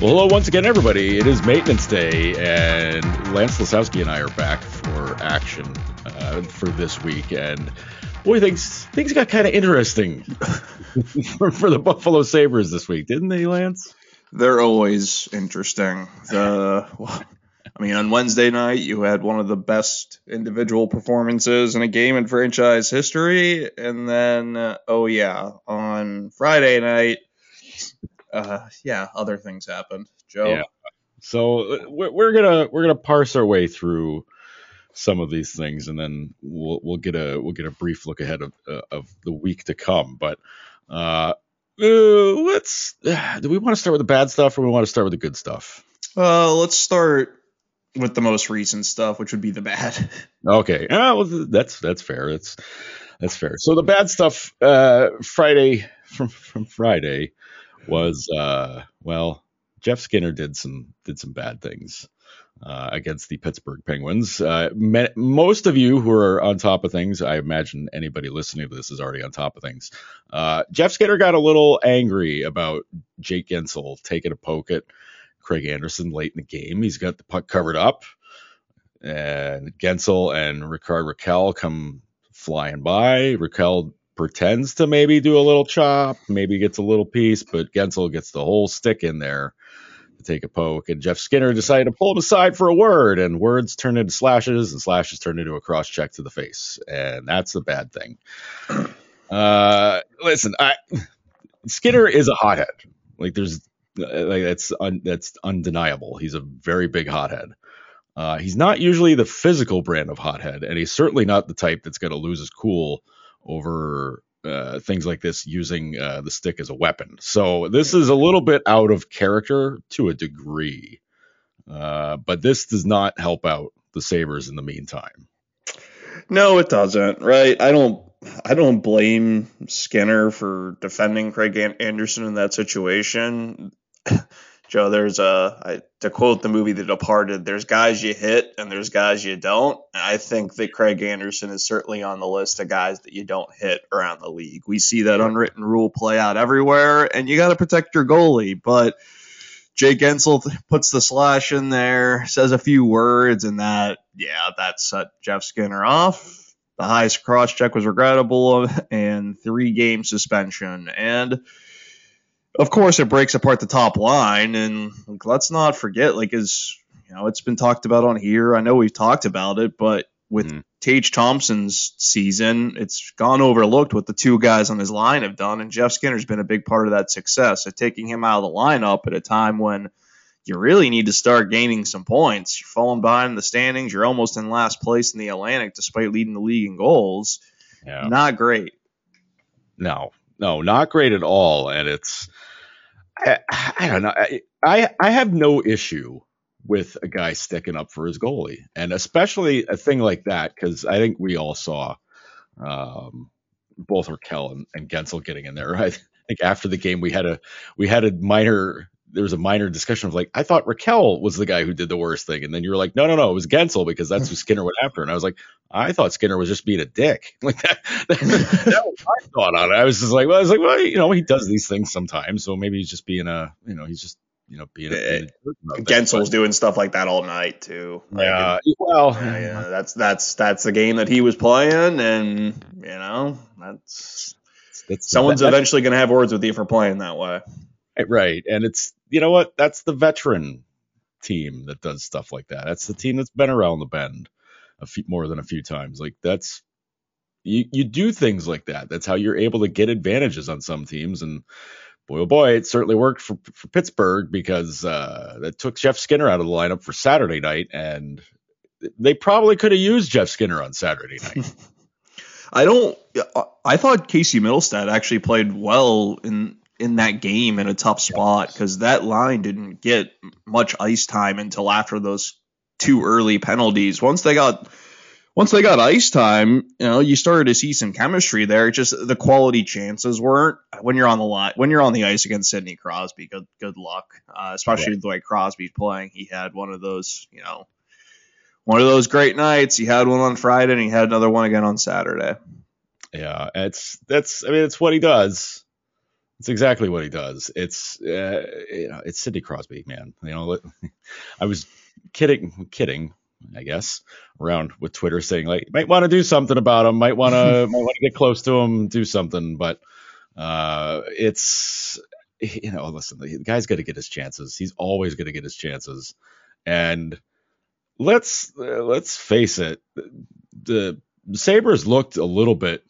Well, hello once again, everybody. It is Maintenance Day, and Lance Lysowski and I are back for action uh, for this week. And boy, things things got kind of interesting for, for the Buffalo Sabres this week, didn't they, Lance? They're always interesting. The, I mean, on Wednesday night, you had one of the best individual performances in a game in franchise history, and then, uh, oh yeah, on Friday night uh, yeah, other things happened. Joe. Yeah. So we're, we're gonna we're gonna parse our way through some of these things, and then we'll we'll get a we'll get a brief look ahead of uh, of the week to come. But uh, uh let's do we want to start with the bad stuff or we want to start with the good stuff? Uh, let's start with the most recent stuff, which would be the bad. Okay, uh, well, that's that's fair. That's that's fair. So the bad stuff, uh, Friday from from Friday was uh, well, Jeff Skinner did some did some bad things uh, against the Pittsburgh Penguins. Uh, most of you who are on top of things, I imagine anybody listening to this is already on top of things. Uh, Jeff Skinner got a little angry about Jake Guentzel taking a poke at Craig Anderson late in the game. He's got the puck covered up, and Guentzel and Rickard Rakell come flying by. Rakell pretends to maybe do a little chop, maybe gets a little piece, but Guentzel gets the whole stick in there to take a poke. And Jeff Skinner decided to pull him aside for a word, and words turn into slashes, and slashes turn into a cross check to the face, and that's the bad thing. Uh, listen, I Skinner is a hothead. Like there's like that's un, that's undeniable. He's a very big hothead. Uh, he's not usually the physical brand of hothead, and he's certainly not the type that's going to lose his cool over uh, things like this using uh, the stick as a weapon. So this is a little bit out of character to a degree, uh, but this does not help out the Sabres in the meantime. No, it doesn't. Right? I don't. I don't blame Skinner for defending Craig Anderson in that situation. Joe, there's a I, to quote the movie The Departed. There's guys you hit and there's guys you don't. And I think that Craig Anderson is certainly on the list of guys that you don't hit around the league. We see that unwritten rule play out everywhere, and you got to protect your goalie. But Jake Guentzel puts the slash in there, says a few words, and that yeah, that set Jeff Skinner off. The highest cross check was regrettable, and three game suspension and of course, it breaks apart the top line, and like, let's not forget, like, as you know, it's been talked about on here. I know we've talked about it, but with mm. Tage Thompson's season, it's gone overlooked what the two guys on his line have done, and Jeff Skinner's been a big part of that success. So taking him out of the lineup at a time when you really need to start gaining some points. You're falling behind in the standings. You're almost in last place in the Atlantic despite leading the league in goals. Yeah. Not great. No, no, not great at all. And it's I, I don't know. I, I have no issue with a guy sticking up for his goalie, and especially a thing like that because I think we all saw um, both Rakell and, and Guentzel getting in there. I think after the game we had a we had a minor there was a minor discussion of like I thought Rakell was the guy who did the worst thing, and then you were like, no, no, no, it was Guentzel because that's who hmm. Skinner went after, and I was like, I thought Skinner was just being a dick, like that. that was my thought on it. I was just like, well, I was like, well, you know, he does these things sometimes, so maybe he's just being a, you know, he's just you know, being, a, eh, Guentzel's doing stuff like that all night too. Yeah, like, well, yeah, yeah, that's that's that's the game that he was playing, and you know, that's, that's someone's that, eventually going to have words with you for playing that way. Right, and it's you know what? That's the veteran team that does stuff like that. That's the team that's been around the bend a few more than a few times. Like that's you you do things like that. That's how you're able to get advantages on some teams. And boy oh boy, it certainly worked for, for Pittsburgh because uh, that took Jeff Skinner out of the lineup for Saturday night, and they probably could have used Jeff Skinner on Saturday night. I don't. I thought Casey Mittelstadt actually played well in in that game in a tough spot because that line didn't get much ice time until after those two early penalties. Once they got once they got ice time, you know, you started to see some chemistry there. Just the quality chances weren't when you're on the line when you're on the ice against Sidney Crosby. Good good luck, uh, especially yeah. the way Crosby's playing. He had one of those, you know, one of those great nights. He had one on Friday and he had another one again on Saturday. Yeah, it's that's I mean it's what he does It's exactly what he does. It's uh, you know, it's Sidney Crosby, man. You know, I was kidding, kidding, I guess, around with Twitter saying like, might want to do something about him, might want to, might want to get close to him, do something, but uh, it's you know, listen, the guy's got to get his chances. He's always going to get his chances, and let's uh, let's face it, the Sabres looked a little bit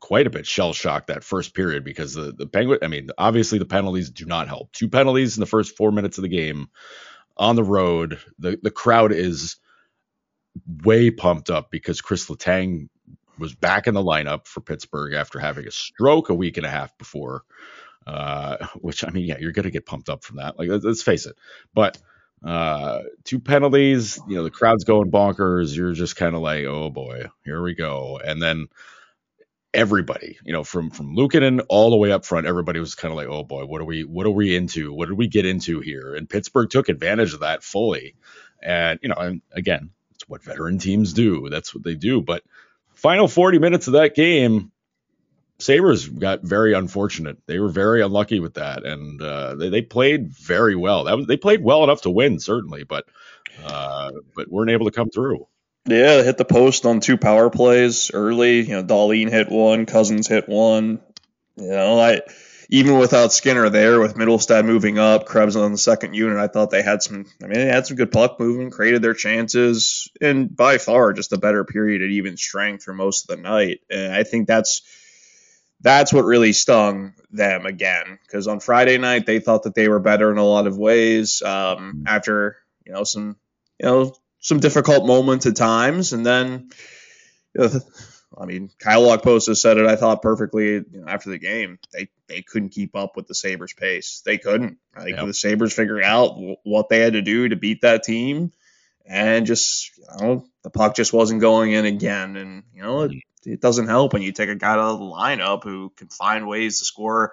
quite a bit shell shocked that first period because the the Penguin. I mean, obviously the penalties do not help. Two penalties in the first four minutes of the game on the road. The the crowd is way pumped up because Chris Letang was back in the lineup for Pittsburgh after having a stroke a week and a half before. Uh, which I mean, yeah, you're gonna get pumped up from that. Like, let's, let's face it. But uh, two penalties, you know, the crowd's going bonkers. You're just kind of like, oh boy, here we go. And then everybody, you know, from from Luukkonen all the way up front, everybody was kind of like, oh boy, what are we what are we into? What did we get into here? And Pittsburgh took advantage of that fully. And you know, and again, it's what veteran teams do. That's what they do. But final 40 minutes of that game, Sabres got very unfortunate. They were very unlucky with that, and uh, they, they played very well. That was they played well enough to win, certainly, but uh, but weren't able to come through. Yeah, hit the post on two power plays early. You know, Dahlin hit one, Cozens hit one. You know, I even without Skinner there, with Mittelstadt moving up, Krebs on the second unit, I thought they had some. I mean, they had some good puck movement, created their chances, and by far just a better period at even strength for most of the night. And I think that's that's what really stung them again because on Friday night they thought that they were better in a lot of ways um, after you know some you know some difficult moments at times, and then. You know, I mean, Kyle Okposo said it. I thought perfectly you know, after the game. They they couldn't keep up with the Sabres pace. They couldn't. I think yep. the Sabres figured out w- what they had to do to beat that team, and just you know the puck just wasn't going in again. And you know it, it doesn't help when you take a guy out of the lineup who can find ways to score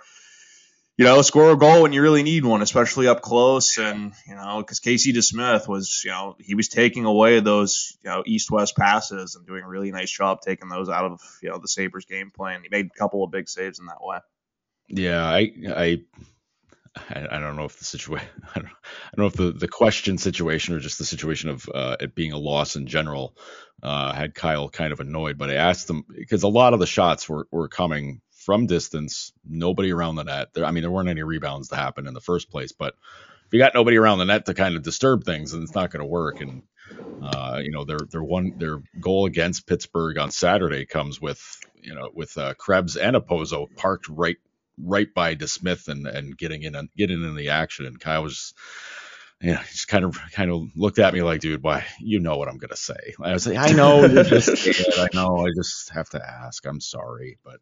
you know, score a goal when you really need one, especially up close. And, you know, because Casey DeSmith was, you know, he was taking away those, you know, east west passes and doing a really nice job taking those out of, you know, the Sabres game plan. He made a couple of big saves in that way. Yeah, I, I, I don't know if the situation, I don't, I don't know if the, the question situation or just the situation of uh, it being a loss in general uh, had Kyle kind of annoyed. But I asked him because a lot of the shots were, were coming from distance, nobody around the net. There, I mean, there weren't any rebounds to happen in the first place, but if you got nobody around the net to kind of disturb things, then it's not going to work. And uh, you know, their their one their goal against Pittsburgh on Saturday comes with you know with uh, Krebs and Okposo parked right right by DeSmith and and getting in and getting in the action. And Kyle was yeah, he just kind of kind of looked at me like, dude, why? You know what I'm gonna say? I was like, I know you're just, I know, I just have to ask. I'm sorry, but,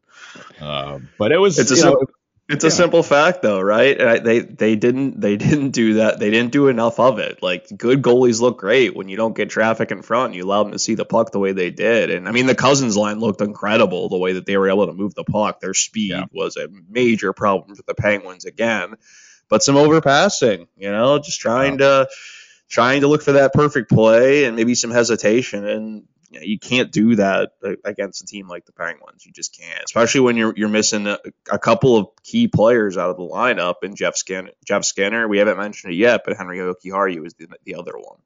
uh, but it was, it's a simple, it's yeah. a simple fact though, right? They they didn't they didn't do that. They didn't do enough of it. Like good goalies look great when you don't get traffic in front. And you allow them to see the puck the way they did. And I mean, the Cozens line looked incredible the way that they were able to move the puck. Their speed yeah. was a major problem for the Penguins again but some overpassing, you know, just trying to trying to look for that perfect play and maybe some hesitation. And you, know, you can't do that against a team like the Penguins. You just can't, especially when you're you're missing a, a couple of key players out of the lineup. And Jeff Skinner, Jeff Skinner, we haven't mentioned it yet, but Henri Jokiharju is the, the other one.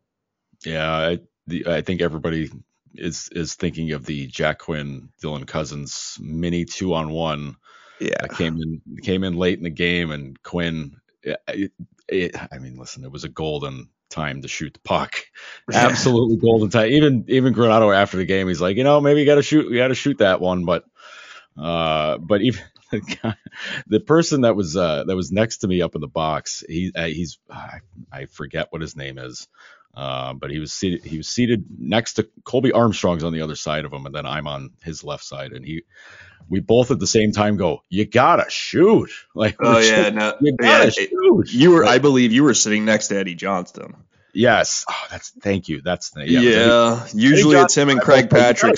Yeah, I, the, I think everybody is is thinking of the Jack Quinn, Dylan Cozens mini two on one. Yeah, came in came in late in the game, and Quinn it, it, I mean, listen, it was a golden time to shoot the puck. Absolutely golden time. Even even Granato after the game, he's like, you know, maybe you got to shoot, you got to shoot that one, but uh, but even the person that was uh, that was next to me up in the box, he uh, he's I, I forget what his name is. Uh, but he was seated. He was seated next to Colby Armstrong's on the other side of him, and then I'm on his left side. And he, we both at the same time go, "You gotta shoot!" Like, oh yeah, no, you gotta yeah, shoot. You were, I believe, you were sitting next to Eddie Johnston. Yes, oh, that's thank you. That's the yeah. yeah usually it's him and Craig Patrick.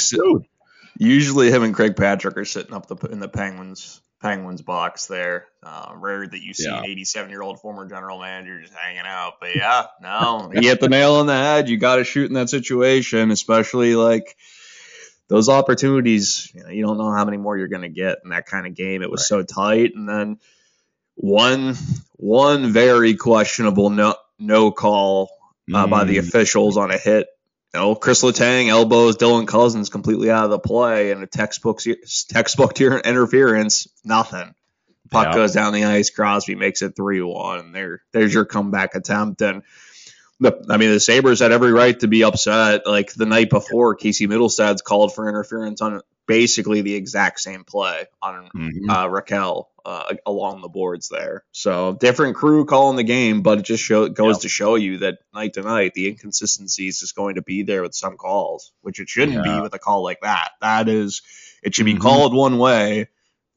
Usually him and Craig Patrick are sitting up the in the Penguins Penguins box there. Uh, rare that you see yeah. an 87 year old former general manager just hanging out. But yeah, no, you hit the nail on the head. You got to shoot in that situation, especially like those opportunities. You, know, you don't know how many more you're going to get in that kind of game. It was right. so tight, and then one one very questionable no no call uh, by the Mm. officials on a hit. You know, Chris Letang elbows Dylan Cozens completely out of the play, and a textbook textbook tier interference. Nothing. Puck Yeah. goes down the ice. Crosby makes it three one. There, there's your comeback attempt. And the, I mean, the Sabres had every right to be upset. Like the night before, Casey Mittelstadt's called for interference on basically the exact same play on Mhm. uh, Rakell uh, along the boards there. So different crew calling the game, but it just show, goes Yeah. to show you that night to night the inconsistencies is going to be there with some calls, which it shouldn't Yeah. be with a call like that. That is, it should be Mhm. called one way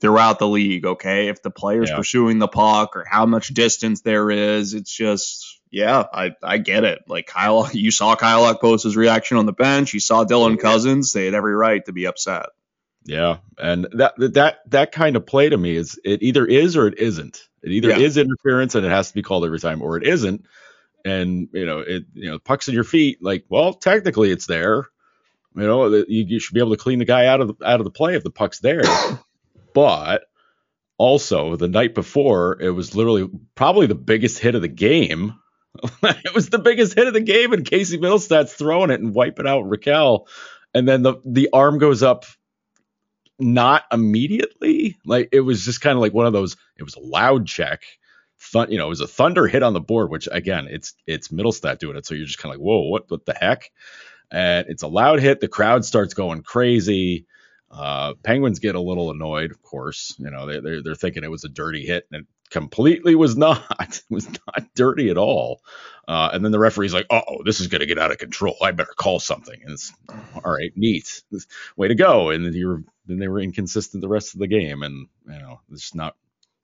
throughout the league. Okay, if the player's Yeah. pursuing the puck or how much distance there is, it's just. Yeah, I, I get it. Like Kyle, you saw Kyle Okposo's reaction on the bench. You saw Dylan Cozens. They had every right to be upset. Yeah, and that that that kind of play to me is it either is or it isn't. It either Yeah. is interference and it has to be called every time, or it isn't. And you know, it you know, pucks in your feet. Like, well, technically it's there. You know, you, you should be able to clean the guy out of the, out of the play if the puck's there. but also, the night before, it was literally probably the biggest hit of the game. it was the biggest hit of the game, and Casey Mittelstadt's throwing it and wiping out Rakell, and then the the arm goes up not immediately. Like it was just kind of like one of those. It was a loud check. You know, it was a thunder hit on the board, which again, it's it's Mittelstadt doing it, so you're just kind of like, whoa, what what the heck? And it's a loud hit. The crowd starts going crazy. Uh, Penguins get a little annoyed, of course. You know, they they're, they're thinking it was a dirty hit, and completely was not. It was not dirty at all. Uh, and then the referee's like, "Oh, this is going to get out of control. I better call something." And it's all right, neat, way to go. And then you were then they were inconsistent the rest of the game, and you know, it's not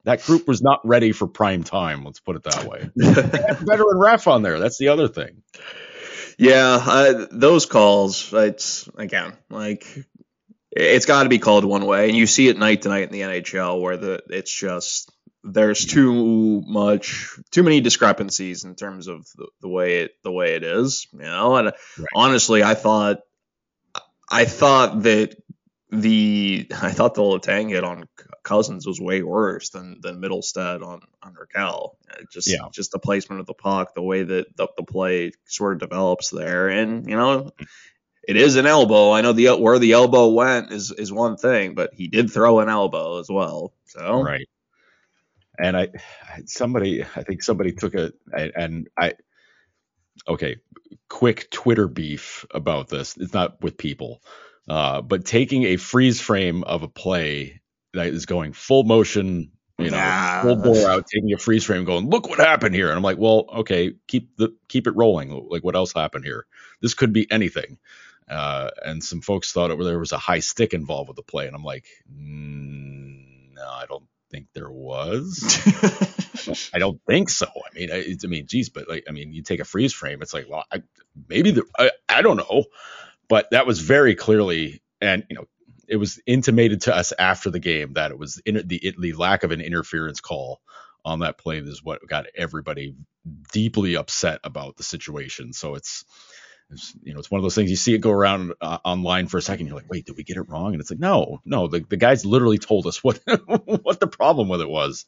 that group was not ready for prime time. Let's put it that way. Veteran ref on there. That's the other thing. Yeah, uh, those calls. It's again like it's got to be called one way, and you see it night to night in the NHL where the it's just there's too much, too many discrepancies in terms of the, the way it the way it is. You know, and Right. honestly, I thought I thought that the I thought the Letang hit on Cozens was way worse than than Mittelstadt on on Rakell. Uh, Just Yeah. just the placement of the puck, the way that the, the play sort of develops there, and you know. It is an elbow. I know the where the elbow went is is one thing, but he did throw an elbow as well. So Right. And I, somebody, I think somebody took a, and I, okay, quick Twitter beef about this. It's not with people, uh, but taking a freeze frame of a play that is going full motion, you know, Nah. full bore out, taking a freeze frame, going, look what happened here. And I'm like, well, okay, keep the keep it rolling. Like, what else happened here? This could be anything. Uh, and some folks thought it, there was a high stick involved with the play, and I'm like, mm, no, I don't think there was. I don't think so. I mean, I, I mean, geez, but like, I mean, you take a freeze frame, it's like, well, I, maybe the, I, I don't know, but that was very clearly, and you know, it was intimated to us after the game that it was in, the the lack of an interference call on that play is what got everybody deeply upset about the situation. So it's, it's you know, it's one of those things you see it go around uh, online for a second. You're like, wait, did we get it wrong? And it's like, no, no, the, the guys literally told us what what the problem with it was.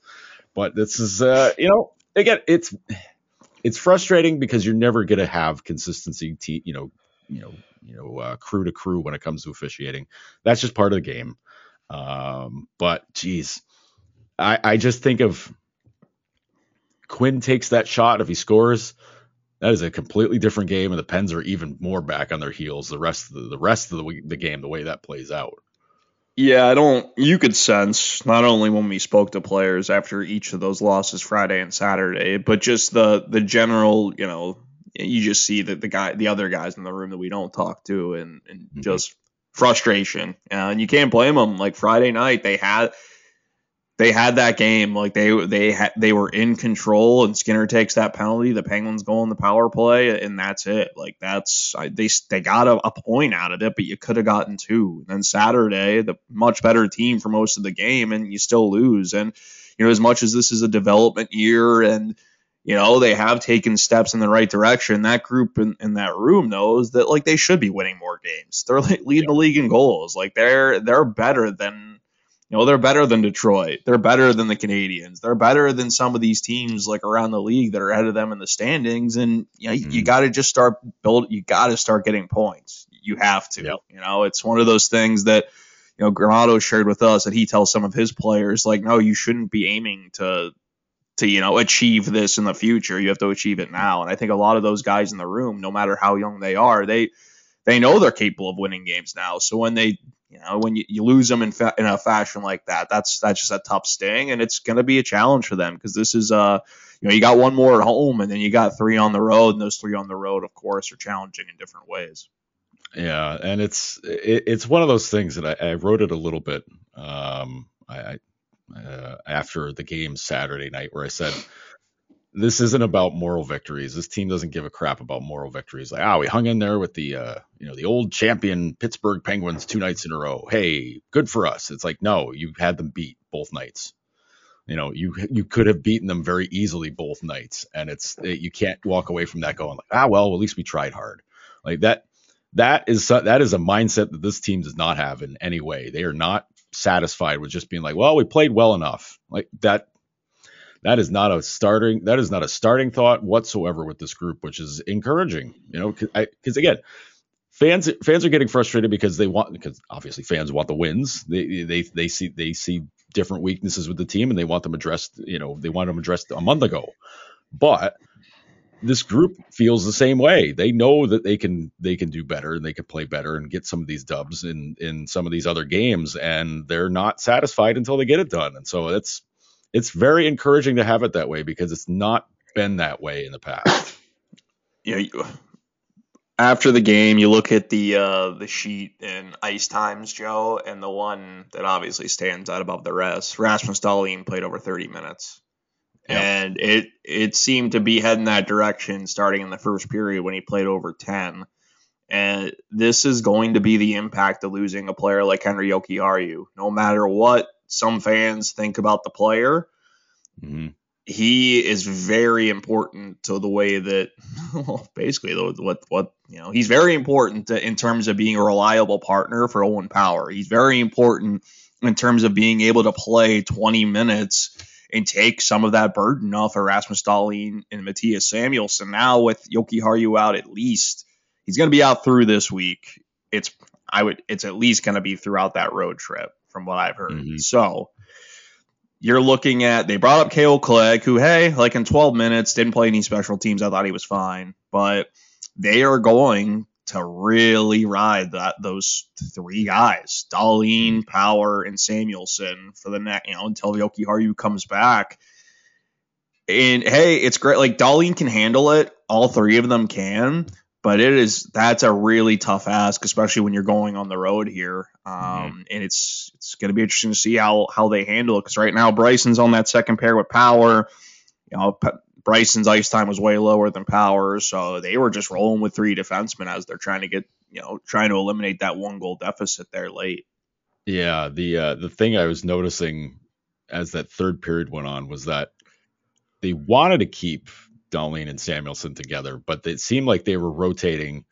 But this is, uh, you know, again, it's it's frustrating because you're never gonna have consistency, te- you know, you know, you know, uh, crew to crew when it comes to officiating. That's just part of the game. Um, but geez, I I just think of Quinn takes that shot if he scores. That is a completely different game, and the Pens are even more back on their heels. The rest of the, the rest of the, the game, the way that plays out. Yeah, I don't. You could sense not only when we spoke to players after each of those losses Friday and Saturday, but just the the general. You know, you just see that the guy, the other guys in the room that we don't talk to, and and Mhm. just frustration. And you can't blame them. Like Friday night, they had they had that game. Like they they had they were in control, and Skinner takes that penalty. The Penguins go on the power play, and that's it. Like that's I, they they got a, a point out of it, but you could have gotten two. and Then Saturday, the much better team for most of the game, and you still lose. And you know, as much as this is a development year, and you know they have taken steps in the right direction, that group in, in that room knows that like they should be winning more games. They're like, leading the league in goals. Like they're they're better than You know, they're better than Detroit. They're better than the Canadiens. They're better than some of these teams like around the league that are ahead of them in the standings. And you know, mm-hmm. you got to just start build. You got to start getting points. You have to. Yep. You know, it's one of those things that you know Granato shared with us that he tells some of his players like, no, you shouldn't be aiming to to you know achieve this in the future. You have to achieve it now. And I think a lot of those guys in the room, no matter how young they are, they they know they're capable of winning games now. So when they you know when you, you lose them in fa- in a fashion like that, that's that's just a tough sting, and it's going to be a challenge for them because this is uh you know you got one more at home, and then you got three on the road, and those three on the road, of course, are challenging in different ways. Yeah, and it's it, it's one of those things that I, I wrote it a little bit. Um, I, I, uh, after the game Saturday night where I said, this isn't about moral victories. This team doesn't give a crap about moral victories. Like, ah, we hung in there with the, uh, you know, the old champion Pittsburgh Penguins two nights in a row. Hey, good for us. It's like, no, you had them beat both nights. You know, you you could have beaten them very easily both nights, and it's it, you can't walk away from that going like, ah, well, at least we tried hard. Like that. That is that is a mindset that this team does not have in any way. They are not satisfied with just being like, well, we played well enough. Like that that is not a starting that is not a starting thought whatsoever with this group, which is encouraging. You know, because again, fans fans are getting frustrated because they want because obviously fans want the wins. They they they see they see different weaknesses with the team and they want them addressed. You know, they want them addressed a month ago, but this group feels the same way. They know that they can they can do better and they can play better and get some of these dubs in in some of these other games, and they're not satisfied until they get it done. And so it's it's very encouraging to have it that way because it's not been that way in the past. Yeah. after the game, you look at the uh, the sheet in ice times, Joe, and the one that obviously stands out above the rest. Rasmus Dahlin played over 30 minutes and it it seemed to be heading that direction starting in the first period when he played over 10. And this is going to be the impact of losing a player like Henri Jokiharju. No matter what some fans think about the player, mm-hmm. he is very important to the way that, well, basically, what what you know, he's very important to, in terms of being a reliable partner for Owen Power. He's very important in terms of being able to play 20 minutes and take some of that burden off Erasmus Dahlin and Mattias Samuelsson. Now with Jokiharju out at least, he's going to be out through this week. It's I would it's at least going to be throughout that road trip from what I've heard. Mm-hmm. So you're looking at they brought up Kale Clague, who hey, like in 12 minutes didn't play any special teams. I thought he was fine, but they are going to really ride that those three guys, Dahlin, Power, and Samuelsson for the next, you know, until Jokiharju comes back. And hey, it's great. Like Dahlin can handle it. All three of them can, but it is that's a really tough ask, especially when you're going on the road here. Um, mm-hmm. and it's it's going to be interesting to see how how they handle it because right now Bryson's on that second pair with Power. You know, Bryson's ice time was way lower than Powers, so they were just rolling with three defensemen as they're trying to get, you know, trying to eliminate that one goal deficit there late. Yeah, the uh, the thing I was noticing as that third period went on was that they wanted to keep Dahlin and Samuelsson together, but it seemed like they were rotating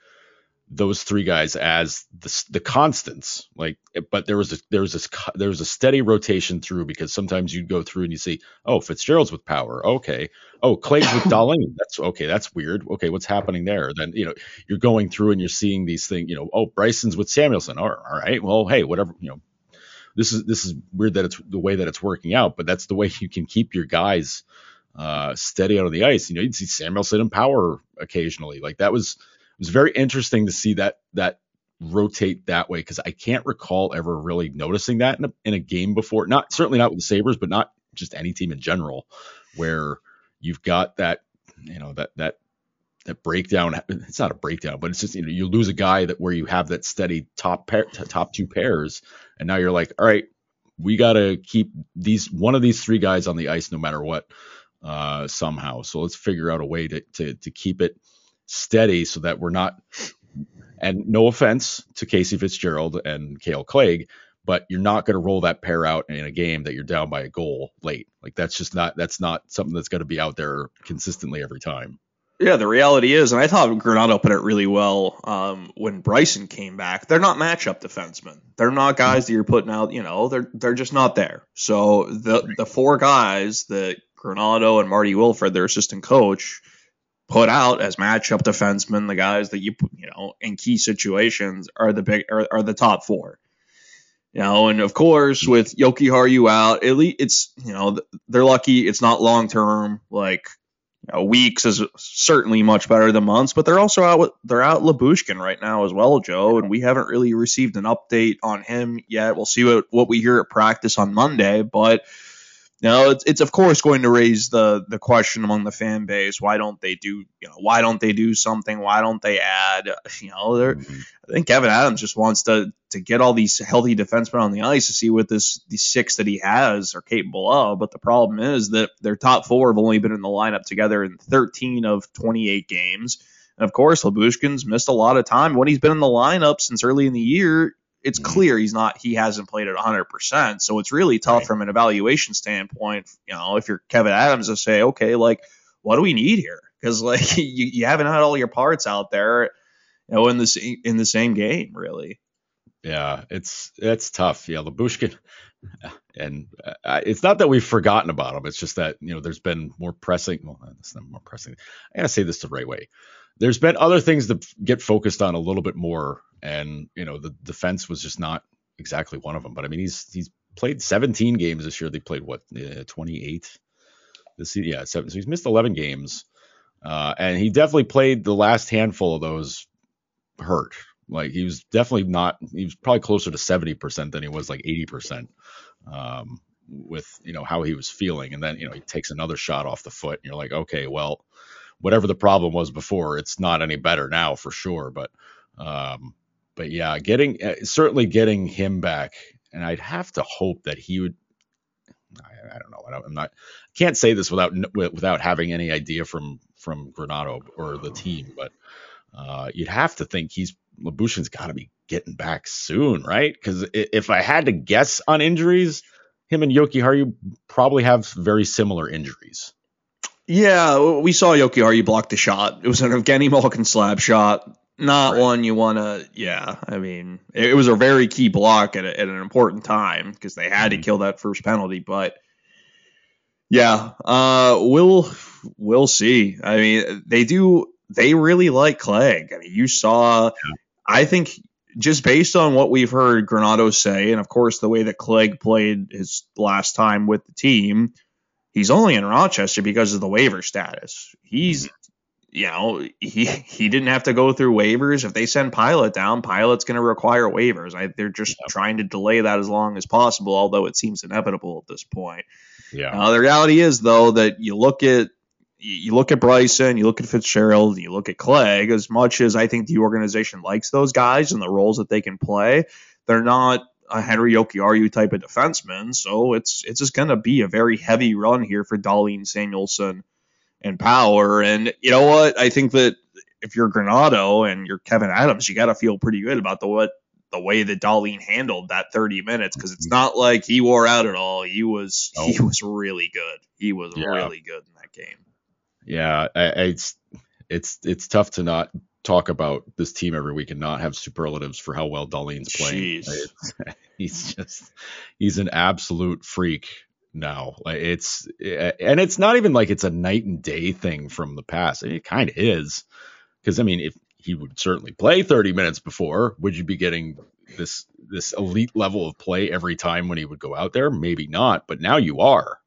those three guys as the, the constants like but there was a there was this there was a steady rotation through because sometimes you'd go through and you see oh Fitzgerald's with power okay. Oh Clay's with Dahlin that's okay that's weird. Okay what's happening there? Then you know you're going through and you're seeing these things you know oh Bryson's with Samuelsson all right well hey whatever you know. This is this is weird that it's the way that it's working out but that's the way you can keep your guys uh, steady out of the ice. You know you'd see Samuelsson in power occasionally. Like that was was very interesting to see that that rotate that way because I can't recall ever really noticing that in a, in a game before. Not certainly not with the Sabres, but not just any team in general, where you've got that you know that that that breakdown. It's not a breakdown, but it's just you know you lose a guy that where you have that steady top pair, top two pairs, and now you're like, all right, we got to keep these one of these three guys on the ice no matter what uh, somehow. So let's figure out a way to to to keep it steady so that we're not and no offense to Casey Fitzgerald and Kale Clague, but you're not going to roll that pair out in a game that you're down by a goal late. Like that's just not that's not something that's going to be out there consistently every time. Yeah, the reality is, and I thought Granato put it really well um, when Bryson came back. They're not matchup defensemen. They're not guys that you're putting out. You know, they're they're just not there. So the the four guys that Granato and Marty Wilford, their assistant coach, put out as matchup defensemen, the guys that you you know in key situations are the big are, are the top four. You know, and of course with Jokiharju out, at least it's you know they're lucky it's not long term. Like you know, weeks is certainly much better than months, but they're also out with they're out Lyubushkin right now as well, Joe, and we haven't really received an update on him yet. We'll see what what we hear at practice on Monday, but know, it's, it's of course going to raise the the question among the fan base. Why don't they do you know why don't they do something? Why don't they add? You know, mm-hmm. I think Kevin Adams just wants to to get all these healthy defensemen on the ice to see what this these six that he has are capable of. But the problem is that their top four have only been in the lineup together in 13 of 28 games. And of course, Lyubushkin's missed a lot of time when he's been in the lineup since early in the year it's mm-hmm. clear he's not he hasn't played at 100%. So it's really tough right. from an evaluation standpoint, you know, if you're Kevin Adams to say, okay, like what do we need here? Cuz like you, you haven't had all your parts out there, you know, in the in the same game, really. Yeah, it's it's tough. Yeah, Lyubushkin and uh, it's not that we've forgotten about him. It's just that, you know, there's been more pressing, well, it's not more pressing. I got to say this the right way there's been other things that get focused on a little bit more, and you know the defense was just not exactly one of them. But I mean, he's he's played 17 games this year. They played what uh, 28 this yeah seven. So he's missed 11 games, uh, and he definitely played the last handful of those hurt. Like he was definitely not. He was probably closer to 70 percent than he was like 80 percent. Um, with you know how he was feeling, and then you know he takes another shot off the foot, and you're like, okay, well whatever the problem was before, it's not any better now for sure. But um, but yeah, getting uh, certainly getting him back, and I'd have to hope that he would. I, I don't know. I am not. I can't say this without without having any idea from from Granato or the team, but uh, you'd have to think he's Lyubushkin's got to be getting back soon, right? Because if I had to guess on injuries, him and Jokiharju probably have very similar injuries. Yeah, we saw Jokiharju block the shot. It was an Evgeni Malkin slap shot. Not right. one you want to. Yeah, I mean, it, it, was a very key block at, a, at an important time because they had mm-hmm. to kill that first penalty. But yeah, uh, we'll we'll see. I mean, they do. They really like Clague. I mean, you saw. Yeah. I think just based on what we've heard Granato say, and of course the way that Clague played his last time with the team he's only in Rochester because of the waiver status. He's you know, he he didn't have to go through waivers. If they send Pilut down, Pilut's going to require waivers. I, they're just trying to delay that as long as possible, although it seems inevitable at this point. Yeah. Uh, the reality is, though, that you look at you look at Bryson, you look at Fitzgerald, you look at Clague. As much as I think the organization likes those guys and the roles that they can play, they're not a Henri Jokiharju type of defenseman. So it's it's just going to be a very heavy run here for Dahlin, Samuelsson and Power. And you know what? I think that if you're Granato and you're Kevin Adams, you got to feel pretty good about the what the way that Dahlin handled that 30 minutes because it's not like he wore out at all. He was nope. he was really good. He was yeah. really good in that game. Yeah, I, it's it's it's tough to not talk about this team every week and not have superlatives for how well Dahlin's playing. he's just he's an absolute freak now. Like it's eh, and it's not even like it's a night and day thing from the past. It kind of is because I mean, if he would certainly play 30 minutes before, would you be getting this this elite level of play every time when he would go out there? Maybe not, but now you are.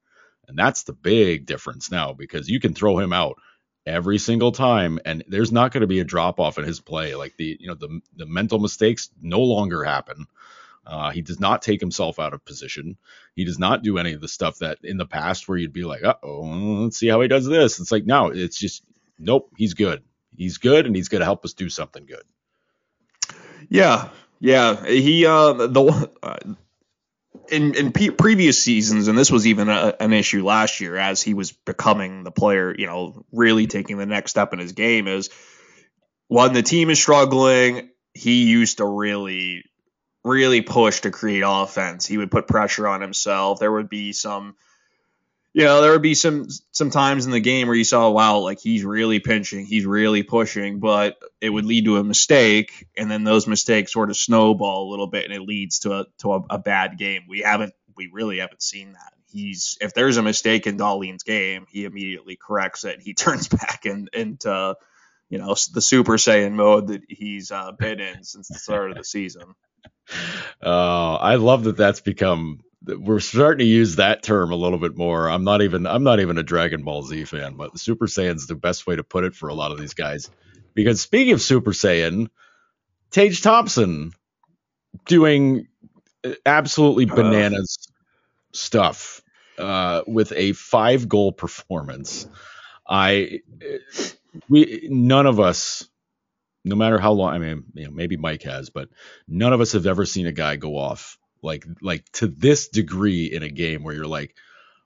And that's the big difference now because you can throw him out every single time and there's not going to be a drop off in his play. Like the you know the the mental mistakes no longer happen. Uh, he does not take himself out of position. He does not do any of the stuff that in the past where you'd be like uh oh let's see how he does this. It's like no it's just nope he's good. He's good and he's going to help us do something good. Yeah yeah he uh the uh, in in previous seasons, and this was even a, an issue last year as he was becoming the player, you know, really taking the next step in his game, is when the team is struggling, he used to really, really push to create offense. He would put pressure on himself. There would be some you know, there would be some some times in the game where you saw, wow, like he's really pinching, he's really pushing, but it would lead to a mistake, and then those mistakes sort of snowball a little bit, and it leads to a to a, a bad game. We haven't, we really haven't seen that. He's if there's a mistake in Dahlin's game, he immediately corrects it. He turns back in, into you know the Super Saiyan mode that he's uh, been in since the start of the season. Uh, I love that that's become we're starting to use that term a little bit more. I'm not even I'm not even a Dragon Ball Z fan, but Super Saiyan's the best way to put it for a lot of these guys. Because speaking of Super Saiyan, Tage Thompson doing absolutely bananas uh. stuff uh, with a five goal performance. I we none of us no matter how long I mean, you know, maybe Mike has, but none of us have ever seen a guy go off like like to this degree in a game where you're like,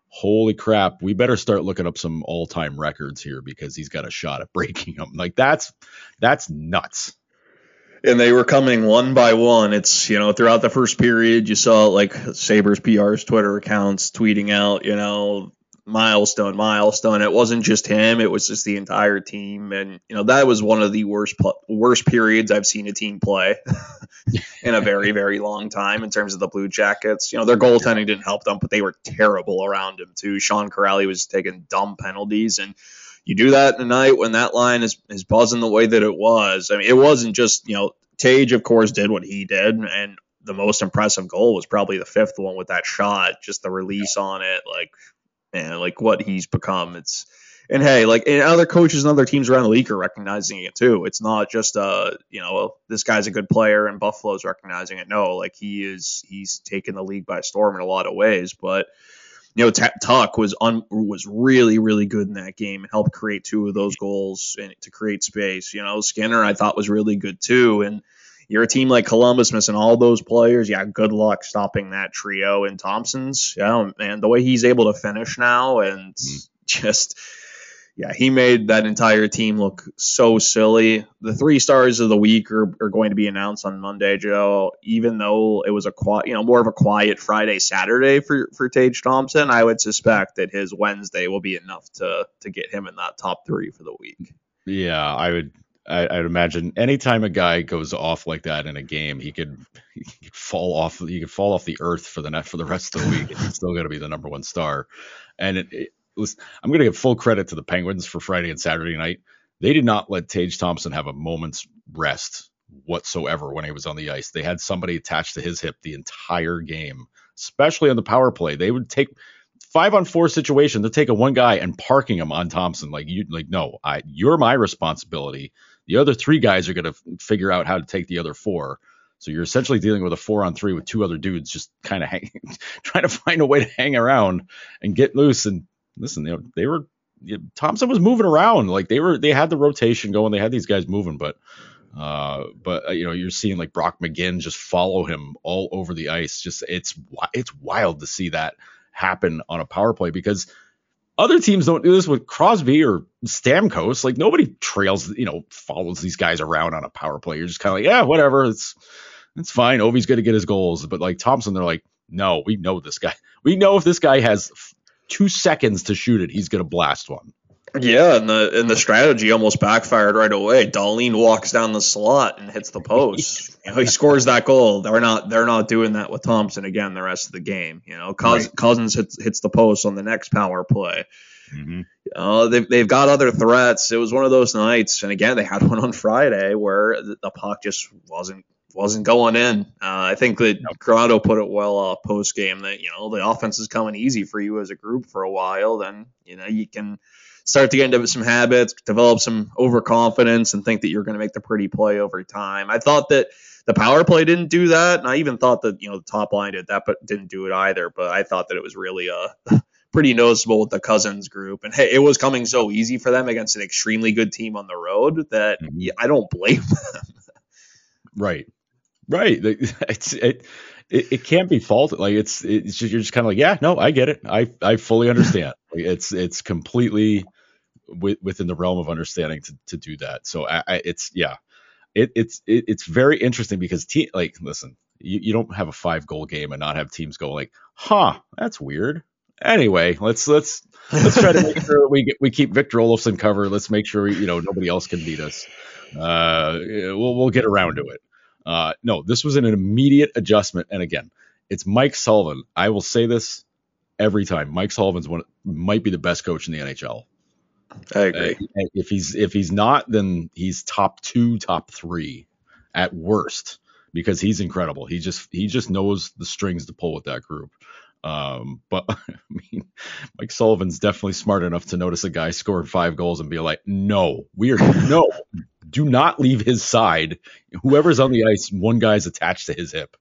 holy crap, we better start looking up some all time records here because he's got a shot at breaking them. Like that's that's nuts. And they were coming one by one. It's you know throughout the first period, you saw like Sabres PR's Twitter accounts tweeting out, you know, milestone, milestone. It wasn't just him; it was just the entire team, and you know that was one of the worst worst periods I've seen a team play in a very very long time in terms of the Blue Jackets. You know their goaltending didn't help them, but they were terrible around him too. Sean Kuraly was taking dumb penalties, and you do that in a night when that line is is buzzing the way that it was. I mean, it wasn't just you know Tage, of course, did what he did, and the most impressive goal was probably the fifth one with that shot, just the release on it, like and like what he's become. It's and hey, like and other coaches and other teams around the league are recognizing it too. It's not just uh you know this guy's a good player and Buffalo's recognizing it. No, like he is he's taken the league by storm in a lot of ways. But you know T- Tuch was un, was really really good in that game and helped create two of those goals and to create space. You know Skinner I thought was really good too and you're a team like Columbus missing all those players. Yeah, good luck stopping that trio in Thompson's. Yeah, and the way he's able to finish now and mm. just yeah, he made that entire team look so silly. The three stars of the week are, are going to be announced on Monday, Joe. Even though it was a quiet, you know, more of a quiet Friday, Saturday for for Tage Thompson, I would suspect that his Wednesday will be enough to to get him in that top three for the week. Yeah, I would I, would imagine anytime a guy goes off like that in a game, he could, he could fall off. He could fall off the earth for the net for the rest of the week, he's still going to be the number one star. And it, it was, I'm going to give full credit to the Penguins for Friday and Saturday night. They did not let Tage Thompson have a moment's rest whatsoever when he was on the ice. They had somebody attached to his hip the entire game, especially on the power play. They would take five on four situation to take a one guy and parking him on Thompson. Like you, like no, I, you're my responsibility the other three guys are going to figure out how to take the other four. So you're essentially dealing with a four on three with two other dudes just kind of trying to find a way to hang around and get loose. And listen, they, they were Thompson was moving around like they were they had the rotation going. They had these guys moving, but uh, but uh, you know you're seeing like Brock McGinn just follow him all over the ice. Just it's it's wild to see that happen on a power play because other teams don't do this with Crosby or Stamkos. Like nobody trails, you know, follows these guys around on a power play. You're just kind of like, yeah, whatever. It's it's fine. Ovi's going to get his goals. But like Thompson, they're like, no, we know this guy. We know if this guy has two seconds to shoot it, he's going to blast one. Yeah, and the and the strategy almost backfired right away. Dahlin walks down the slot and hits the post. you know, he scores that goal. They're not they're not doing that with Thompson again the rest of the game. You know, Cous- right. Cozens hits hits the post on the next power play. Mm-hmm. Know, they've they've got other threats. It was one of those nights, and again they had one on Friday where the puck just wasn't wasn't going in. Uh, I think that nope. Grotto put it well uh, post game that you know the offense is coming easy for you as a group for a while. Then you know you can start to get into some habits, develop some overconfidence, and think that you're going to make the pretty play over time. I thought that the power play didn't do that, and I even thought that you know the top line did that, but didn't do it either. But I thought that it was really uh pretty noticeable with the Cozens group, and hey, it was coming so easy for them against an extremely good team on the road that mm-hmm. I don't blame them. right, right. It's it. It, it, can't be faulted. Like it's it's just you're just kind of like yeah no I get it I I fully understand. it's it's completely w- within the realm of understanding to, to do that. So I, I it's yeah, it, it's it, it's very interesting because te- like listen, you, you don't have a five goal game and not have teams go like, huh, that's weird. Anyway, let's let's let's try to make sure we get, we keep Victor Olofsson covered. Let's make sure we, you know nobody else can beat us. Uh, we'll we'll get around to it. Uh, no, this was an immediate adjustment, and again, it's Mike Sullivan. I will say this every time. Mike Sullivan's one might be the best coach in the NHL. I agree. Uh, if he's if he's not, then he's top two, top three at worst because he's incredible. He just he just knows the strings to pull with that group. Um, but I mean, Mike Sullivan's definitely smart enough to notice a guy scored five goals and be like, "No, we are no, do not leave his side. Whoever's on the ice, one guy's attached to his hip."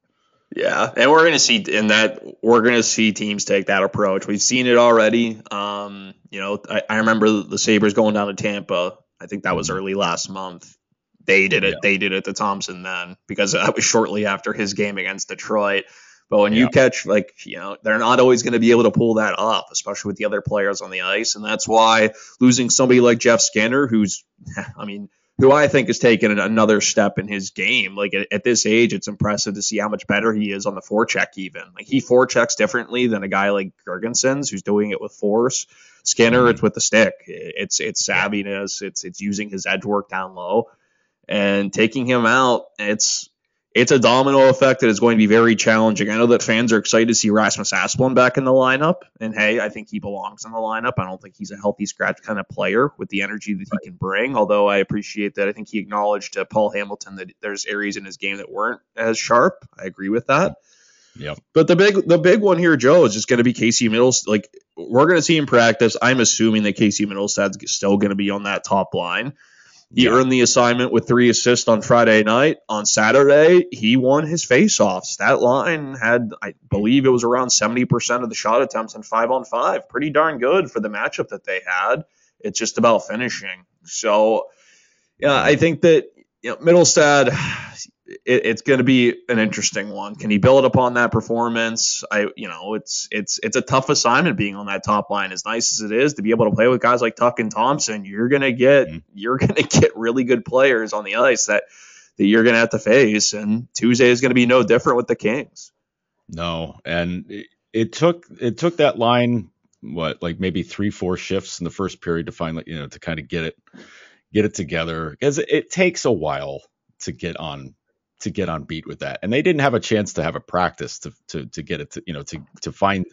Yeah, and we're going to see in that we're going to see teams take that approach. We've seen it already. Um, you know, I, I, remember the Sabres going down to Tampa. I think that was early last month. They did it. Yeah. They did it to Thompson then because that was shortly after his game against Detroit. But when yeah. you catch like you know they're not always going to be able to pull that off, especially with the other players on the ice, and that's why losing somebody like Jeff Skinner, who's I mean who I think has taken another step in his game. Like at, at, this age, it's impressive to see how much better he is on the forecheck. Even like he forechecks differently than a guy like Girgensons, who's doing it with force. Skinner, it's with the stick. It's it's savviness. It's it's using his edge work down low, and taking him out. It's it's a domino effect that is going to be very challenging. I know that fans are excited to see Rasmus Asplund back in the lineup, and hey, I think he belongs in the lineup. I don't think he's a healthy scratch kind of player with the energy that he can bring. Although I appreciate that, I think he acknowledged to Paul Hamilton that there's areas in his game that weren't as sharp. I agree with that. Yeah. But the big the big one here, Joe, is just going to be Casey Middles. Like we're going to see in practice. I'm assuming that Casey Mittelstadt's still going to be on that top line. He yeah. earned the assignment with three assists on Friday night. On Saturday, he won his faceoffs. That line had, I believe, it was around 70% of the shot attempts in five on five. Pretty darn good for the matchup that they had. It's just about finishing. So, yeah, I think that you know, Mittelstadt, it, it's going to be an interesting one. Can he build upon that performance? I, you know, it's it's it's a tough assignment being on that top line. As nice as it is to be able to play with guys like Tuck and Thompson, you're gonna get mm-hmm. you're gonna get really good players on the ice that that you're gonna have to face. And Tuesday is gonna be no different with the Kings. No, and it, it took it took that line what like maybe three four shifts in the first period to finally you know to kind of get it get it together because it, it takes a while to get on to get on beat with that. And they didn't have a chance to have a practice to to to get it to you know to to find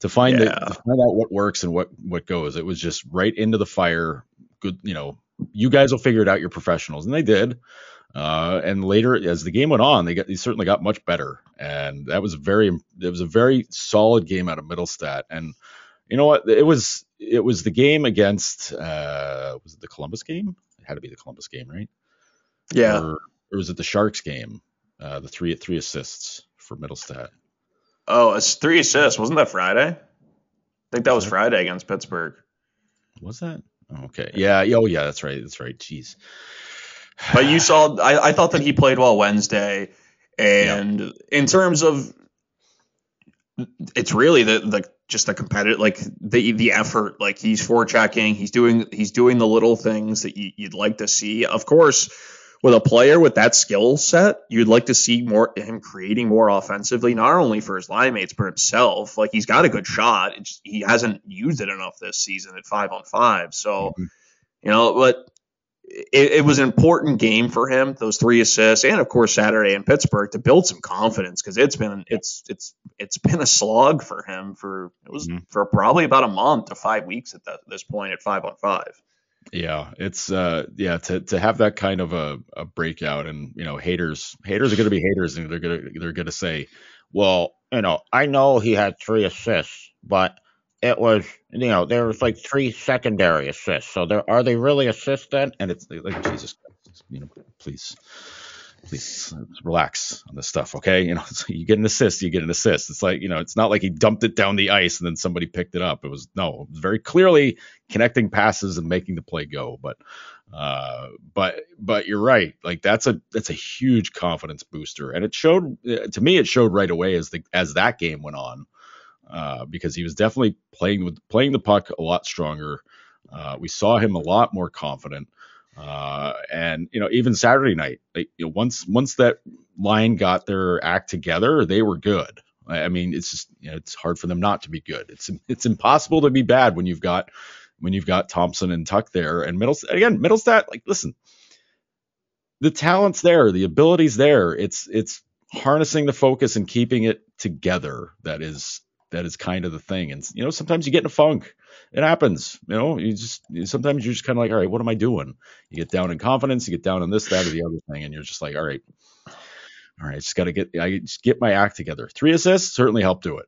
to find yeah. the, to find out what works and what what goes. It was just right into the fire. Good, you know, you guys will figure it out. You're professionals, and they did. Uh, and later, as the game went on, they got they certainly got much better, and that was very it was a very solid game out of Mittelstadt. And you know what? It was it was the game against uh, was it the Columbus game? It had to be the Columbus game, right? Yeah. Or, or was it the Sharks game? Uh, the three three assists for Mittelstadt. Oh, it's three assists. Wasn't that Friday? I think that was Friday against Pittsburgh. Was that? Okay. Yeah. Oh, yeah. That's right. That's right. Jeez. But you saw. I, I thought that he played well Wednesday, and yeah. in terms of, it's really the the just the competitive like the the effort. Like he's forechecking. He's doing he's doing the little things that you, you'd like to see. Of course with a player with that skill set, you'd like to see more him creating more offensively, not only for his line mates but himself. Like he's got a good shot, just, he hasn't used it enough this season at five on five. So, mm-hmm. you know, but it, it, was an important game for him. Those three assists, and of course Saturday in Pittsburgh to build some confidence because it's been it's it's it's been a slog for him for it was mm-hmm. for probably about a month to five weeks at that, this point at five on five. Yeah, it's uh yeah to to have that kind of a, a breakout and you know haters haters are to be haters and they're to they're to say, well, you know, I know he had three assists, but it was you know there was like three secondary assists. So there are they really assists then? And it's like Jesus, you know, please please relax on this stuff, okay? You know, you get an assist, you get an assist. It's like, you know, it's not like he dumped it down the ice and then somebody picked it up. It was no, it was very clearly connecting passes and making the play go. But uh but but you're right. Like that's a that's a huge confidence booster. And it showed to me it showed right away as the as that game went on. Uh, because he was definitely playing with playing the puck a lot stronger. Uh, we saw him a lot more confident. Uh, and you know, even Saturday night, you know, once once that line got their act together, they were good. I, I mean, it's just you know, it's hard for them not to be good. It's it's impossible to be bad when you've got when you've got Thompson and Tuck there and Mittelstadt again. Mittelstadt, like listen, the talent's there, the ability's there. It's it's harnessing the focus and keeping it together that is that is kind of the thing. And you know, sometimes you get in a funk. It happens. You know, you just sometimes you're just kind of like, all right, what am I doing? You get down in confidence, you get down in this, that, or the other thing, and you're just like, all right, all right, just got to get I just get my act together. Three assists certainly helped do it.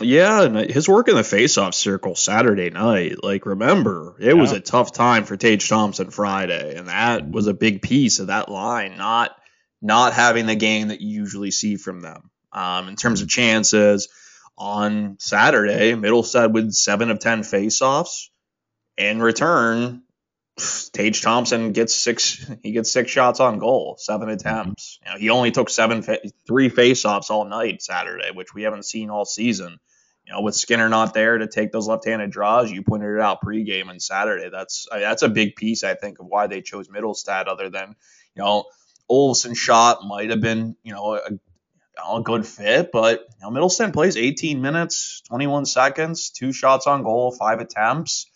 Yeah, and his work in the faceoff circle Saturday night. Like, remember, it yeah. was a tough time for Tage Thompson Friday, and that was a big piece of that line. Not not having the game that you usually see from them. Um, in terms of chances, on Saturday, Mittelstadt with seven of ten faceoffs. In return, Tage Thompson gets six. He gets six shots on goal, seven mm-hmm. attempts. You know, he only took seven, three faceoffs all night Saturday, which we haven't seen all season. You know, with Skinner not there to take those left-handed draws, you pointed it out pregame and Saturday. That's that's a big piece, I think, of why they chose Mittelstadt. Other than you know, Olofsson shot might have been you know a, a good fit, but you know, plays 18 minutes, 21 seconds, two shots on goal, five attempts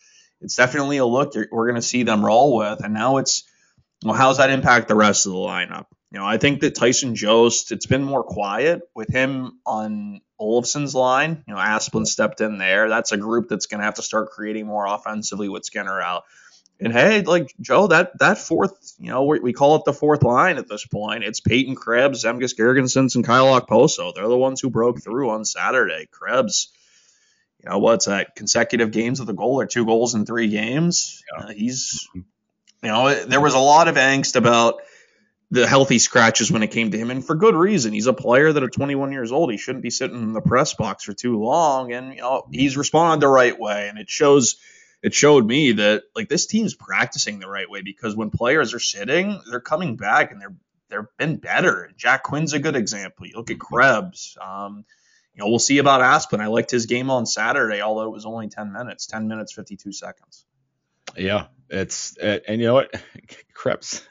it's definitely a look we're going to see them roll with. And now it's, well, how's that impact the rest of the lineup? You know, I think that Tyson Jost, it's been more quiet with him on Olofsson's line. You know, Asplund stepped in there. That's a group that's going to have to start creating more offensively with Skinner out. And hey, like Joe, that that fourth, you know, we, we call it the fourth line at this point. It's Peyton Krebs, Zemgus Girgensons, and Kyle Okposo. They're the ones who broke through on Saturday. Krebs, you know what's that consecutive games with a goal or two goals in three games. Yeah. Uh, he's you know there was a lot of angst about the healthy scratches when it came to him, and for good reason. He's a player that at 21 years old, he shouldn't be sitting in the press box for too long, and you know he's responded the right way, and it shows. It showed me that like this team's practicing the right way because when players are sitting, they're coming back and they're they've been better. Jack Quinn's a good example. You look at Krebs. Um, you know, we'll see about Asplund. I liked his game on Saturday, although it was only 10 minutes, 10 minutes, 52 seconds. Yeah, it's and you know what, Krebs,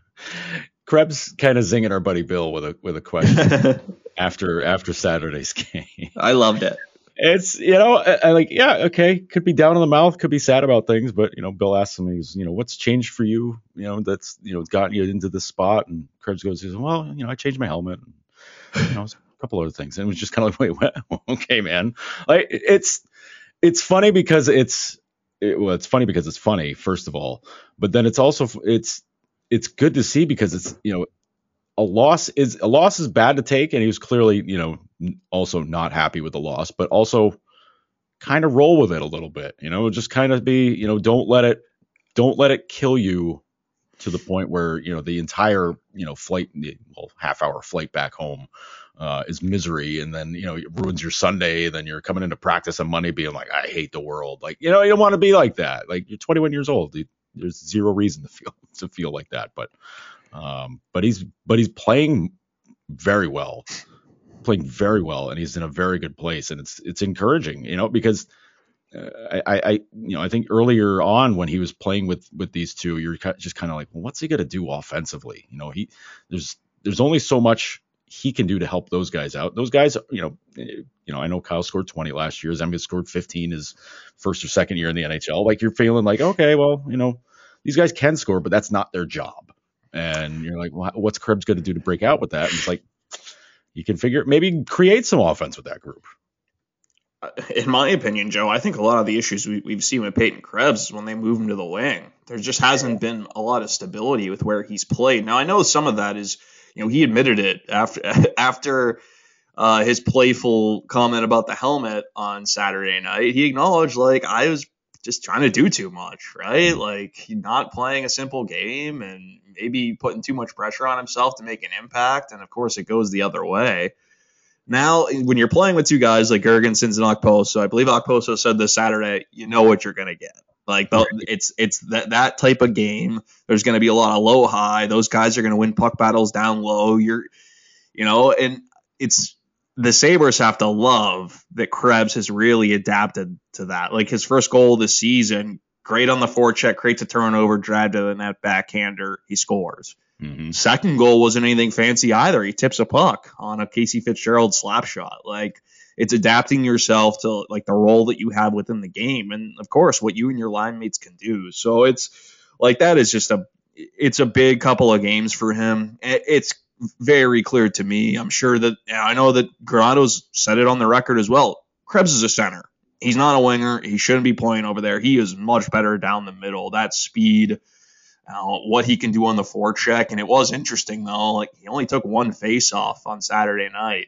Krebs kind of zinging our buddy Bill with a with a question after after Saturday's game. I loved it. It's you know I, I, like yeah okay could be down in the mouth could be sad about things but you know Bill asks him he's you know what's changed for you you know that's you know gotten you into this spot and Krebs goes says well you know I changed my helmet and, you know a couple other things. And it was just kind of like, wait, what? okay, man. Like it's it's funny because it's it, well, it's funny because it's funny first of all, but then it's also it's it's good to see because it's you know a loss is a loss is bad to take, and he was clearly you know also not happy with the loss, but also kind of roll with it a little bit. You know, just kind of be you know don't let it don't let it kill you to the point where you know the entire you know flight well half hour flight back home uh, is misery, and then you know it ruins your Sunday. Then you're coming into practice on Monday being like, I hate the world. Like you know you don't want to be like that. Like you're 21 years old. There's zero reason to feel to feel like that. But um, but he's but he's playing very well, playing very well, and he's in a very good place, and it's it's encouraging, you know, because. Uh, I, I, you know, I think earlier on when he was playing with with these two, you're just kind of like, well, what's he gonna do offensively? You know, he there's there's only so much he can do to help those guys out. Those guys, you know, you know, I know Kyle scored 20 last year. Zemgus scored 15 his first or second year in the NHL. Like you're feeling like, okay, well, you know, these guys can score, but that's not their job. And you're like, well, what's Krebs to do to break out with that? And it's like, you can figure, maybe create some offense with that group. Uh, in my opinion, Joe, I think a lot of the issues we, have seen with Peyton Krebs is when they move him to the wing. There just hasn't been a lot of stability with where he's played. Now, I know some of that is – you know, he admitted it after after uh, his playful comment about the helmet on Saturday night. He acknowledged like I was just trying to do too much, right? Mm-hmm. Like not playing a simple game and maybe putting too much pressure on himself to make an impact. And of course, it goes the other way. Now, when you're playing with two guys like Girgensons and Okposo, I believe Okposo said this Saturday, you know what you're going to get. Like the, it's it's that that type of game. There's going to be a lot of low high. Those guys are going to win puck battles down low. You're, you know, and it's the Sabres have to love that Krebs has really adapted to that. Like his first goal this season great on the forecheck, creates a turnover, drive to the net, backhander, he scores. Mhm. Second goal wasn't anything fancy either. He tips a puck on a Casey Fitzgerald slap shot. Like it's adapting yourself to like the role that you have within the game, and of course what you and your line mates can do. So it's like that is just a it's a big couple of games for him. It's very clear to me. I'm sure that I know that Granato's said it on the record as well. Krebs is a center. He's not a winger. He shouldn't be playing over there. He is much better down the middle. That speed, uh, what he can do on the forecheck, and it was interesting though. Like he only took one face off on Saturday night.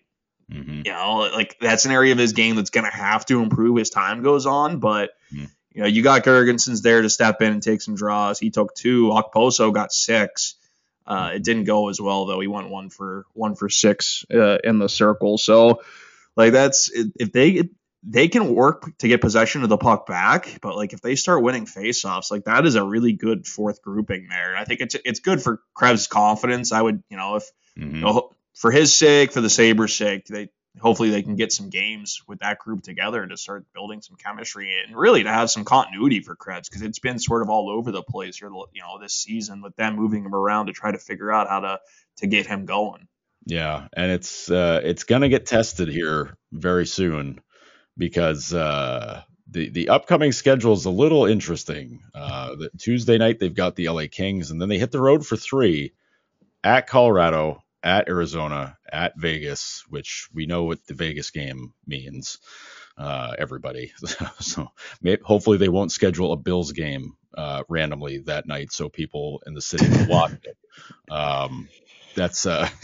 Mhm. You know, like that's an area of his game that's going to have to improve as time goes on. But Mhm. you know, you got Girgensons there to step in and take some draws. He took two. Okposo got six. Uh, it didn't go as well though. He went one for one for six uh, in the circle. So like that's if they they can work to get possession of the puck back, but like if they start winning faceoffs, like that is a really good fourth grouping there. And I think it's it's good for Krebs' confidence. I would you know if Mhm. you know, for his sake, for the Sabres' sake, they hopefully they can get some games with that group together to start building some chemistry and really to have some continuity for Krebs because it's been sort of all over the place here, you know, this season with them moving him around to try to figure out how to to get him going. Yeah, and it's uh, it's gonna get tested here very soon because uh, the the upcoming schedule is a little interesting. Uh, the, Tuesday night they've got the LA Kings, and then they hit the road for three at Colorado, at Arizona, at Vegas, which we know what the Vegas game means. Uh, everybody, so may, hopefully they won't schedule a Bills game uh, randomly that night so people in the city will watch it. Um, that's uh,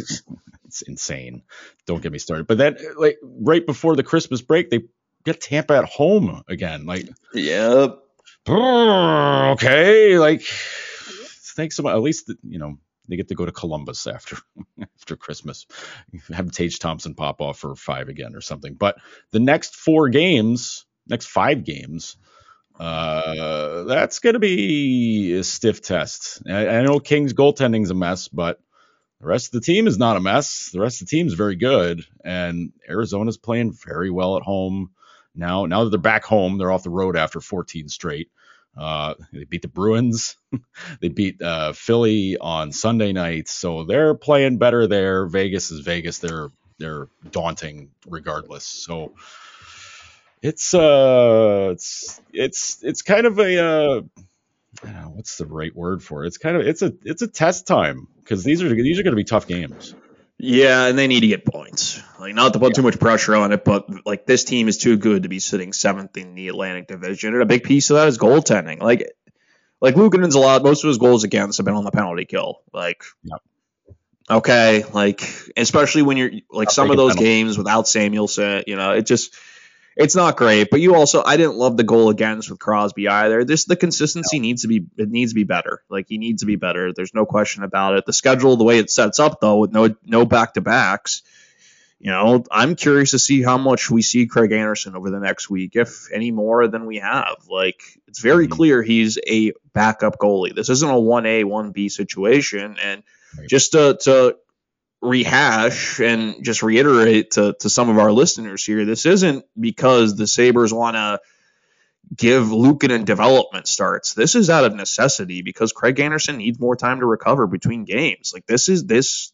it's insane. Don't get me started. But then, like right before the Christmas break, they get Tampa at home again. Like, Yep. okay, like thanks so much. At least you know they get to go to Columbus after after Christmas. Have Tage Thompson pop off for five again or something. But the next four games, next five games. Uh, that's going to be a stiff test. I, I know Kings goaltending's a mess, but the rest of the team is not a mess. The rest of the team is very good, and Arizona's playing very well at home now. Now that they're back home, they're off the road after 14 straight. Uh, they beat the Bruins. they beat uh, Philly on Sunday night, so they're playing better there. Vegas is Vegas. They're they're daunting regardless. So it's uh it's it's it's kind of a uh know, what's the right word for it? It's kind of it's a it's a test time because these are these are going to be tough games. Yeah, and they need to get points. Like not to put too much pressure on it, but like this team is too good to be sitting seventh in the Atlantic Division, and a big piece of that is goaltending. Like, like Luukkonen's a lot. Most of his goals against have been on the penalty kill. Like, Yep. okay, like especially when you're like Not some of those penalties. games without Samuelsson, you know, it just it's not great. But you also, I didn't love the goal against with Crosby either. This the consistency needs to be it needs to be better. Like he needs to be better. There's no question about it. The schedule, the way it sets up though, with no no back to backs. You know, I'm curious to see how much we see Craig Anderson over the next week, if any more than we have. Like, it's very Mhm. clear he's a backup goalie. This isn't a 1A, 1B situation. And just to, to rehash and just reiterate to, to some of our listeners here, this isn't because the Sabres want to give Luukkonen development starts. This is out of necessity because Craig Anderson needs more time to recover between games. Like this is this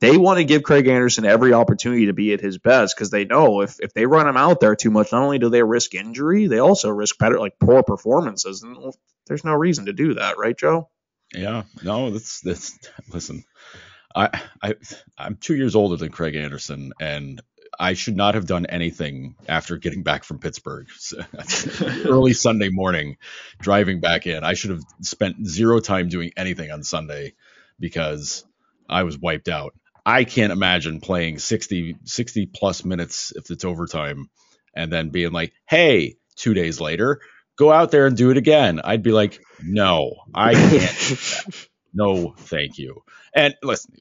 they want to give Craig Anderson every opportunity to be at his best because they know if, if they run him out there too much, not only do they risk injury, they also risk better like poor performances. And there's no reason to do that, right, Joe? Yeah, no, that's that's listen. I I I'm two years older than Craig Anderson, and I should not have done anything after getting back from Pittsburgh So, early Sunday morning, driving back in. I should have spent zero time doing anything on Sunday because I was wiped out. I can't imagine playing 60 60 plus minutes if it's overtime, and then being like, hey, two days later, go out there and do it again. I'd be like, no, I can't no, thank you. And listen,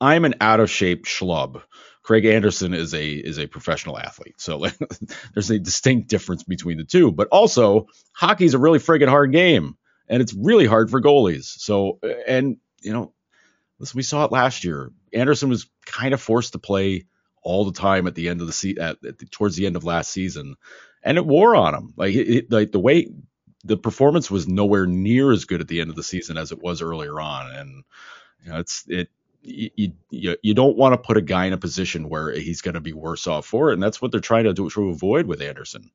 I'm an out of shape schlub. Craig Anderson is a is a professional athlete, so there's a distinct difference between the two. But also, hockey's a really friggin' hard game, and it's really hard for goalies. So, and you know, listen, we saw it last year. Anderson was kind of forced to play all the time at the end of the se- at, at the, towards the end of last season, and it wore on him. Like it- like the way the performance was nowhere near as good at the end of the season as it was earlier on, and you know, it's it you, you, you don't want to put a guy in a position where he's going to be worse off for it, and that's what they're trying to do to avoid with Anderson.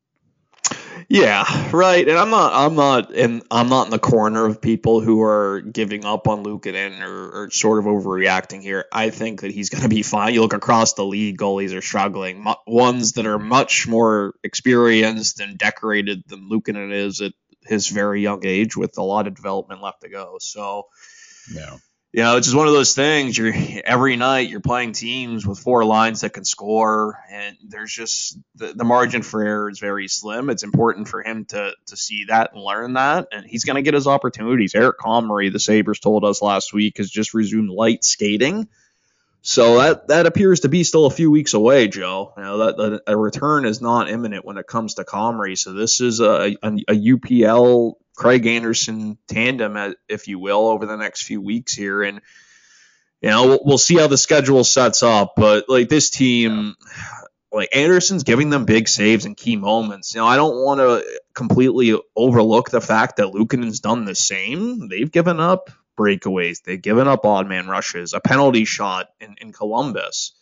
Yeah, right. And I'm not, I'm not, and I'm not in the corner of people who are giving up on Luukkonen or, or sort of overreacting here. I think that he's going to be fine. You look across the league, goalies are struggling. Ones that are much more experienced and decorated than Luukkonen is at his very young age, with a lot of development left to go. So, yeah you know, it's just one of those things. You're every night you're playing teams with four lines that can score, and there's just the, the margin for error is very slim. It's important for him to to see that and learn that, and he's going to get his opportunities. Eric Comrie, the Sabres told us last week, has just resumed light skating. So that that appears to be still a few weeks away, Joe. You know that, that a return is not imminent when it comes to Comrie. So this is a, a, a UPL Craig Anderson tandem, if you will, over the next few weeks here. And, you know, we'll, see how the schedule sets up. But, like, this team, like, Anderson's giving them big saves and key moments. You know, I don't want to completely overlook the fact that Luukkonen's done the same. They've given up breakaways, they've given up odd man rushes, a penalty shot in, in Columbus.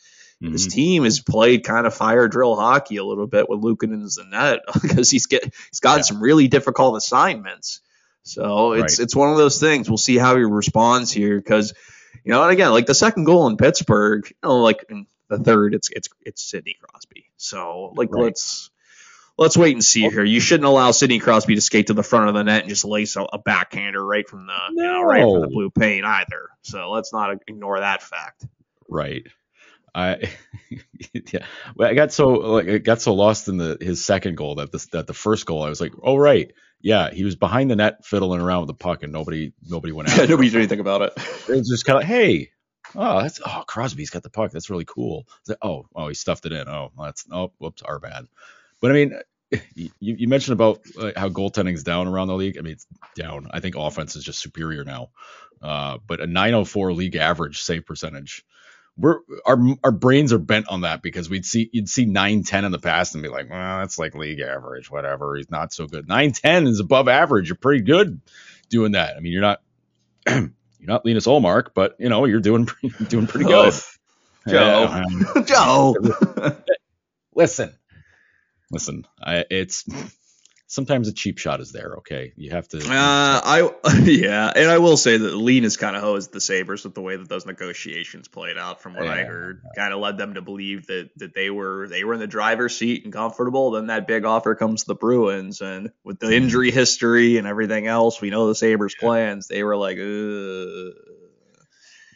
Mm-hmm. His team has played kind of fire drill hockey a little bit with Luukkonen the net because he's get he's got yeah. some really difficult assignments. So it's right. it's one of those things. We'll see how he responds here because you know, and again, like the second goal in Pittsburgh, you know, like in the third, it's it's it's Sidney Crosby. So like right. let's let's wait and see here. You shouldn't allow Sidney Crosby to skate to the front of the net and just lace a, a backhander right from the no. you know, right from the blue paint either. So let's not ignore that fact. Right. I yeah, well, I got so like I got so lost in the his second goal that the that the first goal I was like, oh right, yeah, he was behind the net fiddling around with the puck and nobody nobody went out. Yeah, nobody did anything about it. It was just kind of hey, oh that's oh Crosby's got the puck, that's really cool. Like, oh oh he stuffed it in. Oh that's oh whoops our bad. But I mean, you, you mentioned about uh, how goaltending's down around the league. I mean it's down. I think offense is just superior now. Uh, but a 904 league average save percentage we're our our brains are bent on that because we'd see you'd see 910 in the past and be like, well, that's like league average, whatever. He's not so good. 910 is above average. You're pretty good doing that. I mean, you're not you're not Linus Ullmark, but you know, you're doing doing pretty good. Joe, Joe, listen, listen. I, it's sometimes a cheap shot is there. Okay, you have to. Uh, I yeah, and I will say that Linus kind of hosed the Sabres with the way that those negotiations played out. From what yeah. I heard, kind of led them to believe that that they were they were in the driver's seat and comfortable. Then that big offer comes to the Bruins, and with the injury history and everything else, we know the Sabres' yeah. plans. They were like, Ugh.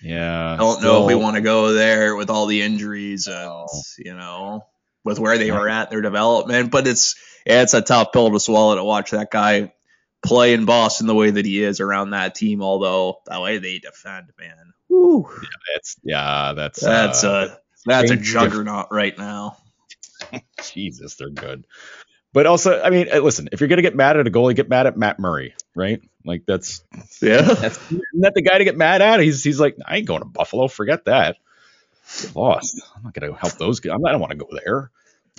yeah, I don't still, know if we want to go there with all the injuries and you know with where they were at their development, but it's yeah, it's a tough pill to swallow to watch that guy play in Boston the way that he is around that team. Although the way they defend, man, Woo. yeah, that's yeah, that's that's uh, a that's a juggernaut right now. Jesus, they're good. But also, I mean, listen, if you're gonna get mad at a goalie, get mad at Matt Murray, right? Like that's yeah, that's not the guy to get mad at. He's he's like, I ain't going to Buffalo. Forget that. Get lost. I'm not gonna help those guys. I don't want to go there.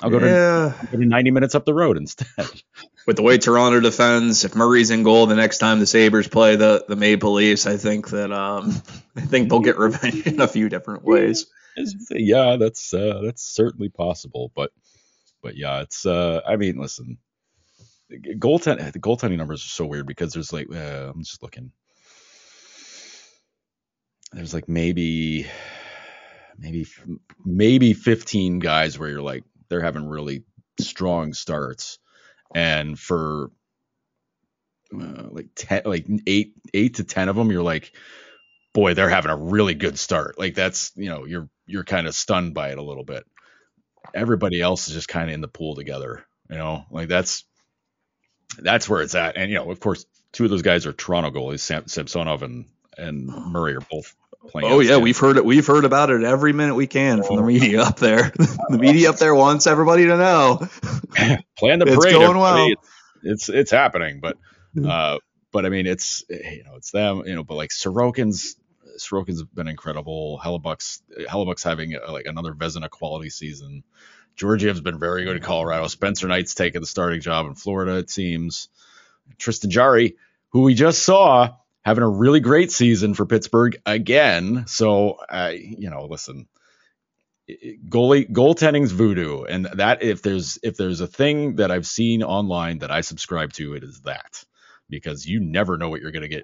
I'll go, yeah. to, I'll go to 90 minutes up the road instead. With the way Toronto defends, if Murray's in goal the next time the Sabres play the, the Maple Leafs, I think that um, I think they'll get revenge in a few different ways. Yeah, that's uh, that's certainly possible. But but yeah, it's uh, I mean, listen, goaltend the goaltending numbers are so weird because there's like uh, I'm just looking. There's like maybe maybe maybe 15 guys where you're like they're having really strong starts, and for uh, like ten, like eight, eight to ten of them, you're like, boy, they're having a really good start. Like that's you know you're you're kind of stunned by it a little bit. Everybody else is just kind of in the pool together. You know, like that's that's where it's at. And you know, of course, two of those guys are Toronto goalies, Sam, Samsonov and and Murray are both playing. Oh yeah, we've heard it. We've heard about it every minute we can from the oh. media up there. the media up there wants everybody to know. Plan the parade. It's going well. It's, it's, happening, but uh, but I mean, it's you know, it's them. You know, but like Sorokin's Sorokin's been incredible. Hellebuyck's Hellebuyck's having a, like another Vezina quality season. Georgiev's been very good in Colorado. Spencer Knight's taken the starting job in Florida. It seems. Tristan Jarry, who we just saw having a really great season for Pittsburgh again. So, uh, you know, listen, goalie goaltending's voodoo, and that if there's if there's a thing that I've seen online that I subscribe to, it is that because you never know what you're going to get,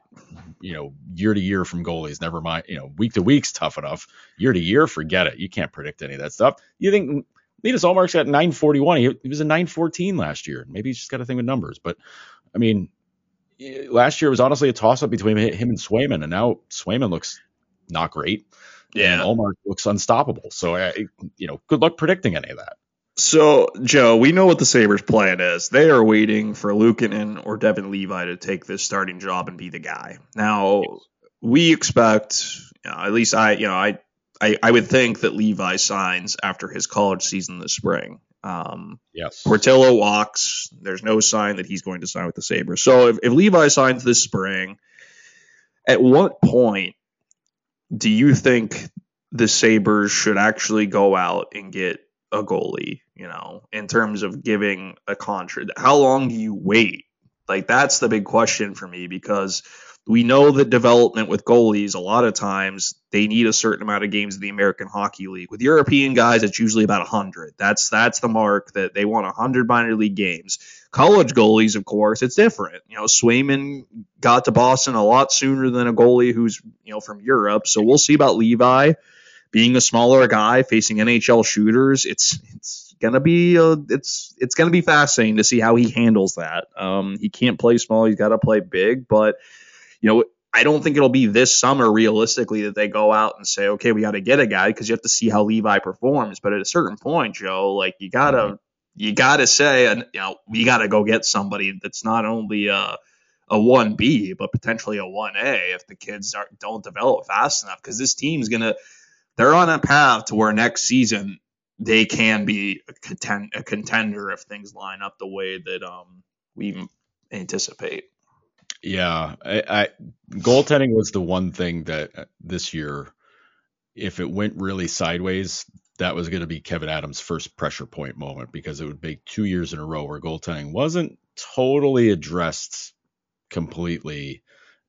you know, year to year from goalies. Never mind, you know, week to week's tough enough. Year to year, forget it. You can't predict any of that stuff. You think Linus Ullmark's got 941. He, he was a 914 last year. Maybe he's just got a thing with numbers, but I mean, last year was honestly a toss up between him and Swayman, and now Swayman looks not great. Yeah, and Ullmark looks unstoppable. So, uh, you know, good luck predicting any of that. So, Joe, we know what the Sabres' plan is. They are waiting for Luukkonen or Devon Levi to take this starting job and be the guy. Now, we expect, you know, at least I, you know, I, I, I would think that Levi signs after his college season this spring. Um, yes. Portillo walks. There's no sign that he's going to sign with the Sabres. So if, if Levi signs this spring, at what point do you think the Sabres should actually go out and get a goalie, you know, in terms of giving a contract. How long do you wait? Like that's the big question for me because we know that development with goalies a lot of times they need a certain amount of games in the American Hockey League. With European guys, it's usually about 100. That's that's the mark that they want 100 minor league games. College goalies, of course, it's different. You know, Swayman got to Boston a lot sooner than a goalie who's you know from Europe. So we'll see about Levi being a smaller guy facing NHL shooters, it's it's gonna be uh, it's it's gonna be fascinating to see how he handles that. Um, he can't play small; he's got to play big. But you know, I don't think it'll be this summer realistically that they go out and say, okay, we got to get a guy because you have to see how Levi performs. But at a certain point, Joe, like you gotta mm-hmm. you gotta say, and you know, we gotta go get somebody that's not only a a 1B, but potentially a 1A if the kids are, don't develop fast enough. Because this team's going to, they're on a path to where next season they can be a, contend, a contender if things line up the way that um, we anticipate. Yeah, I, I, goaltending was the one thing that uh, this year, if it went really sideways, that was going to be Kevyn Adams' first pressure point moment because it would make two years in a row where goaltending wasn't totally addressed completely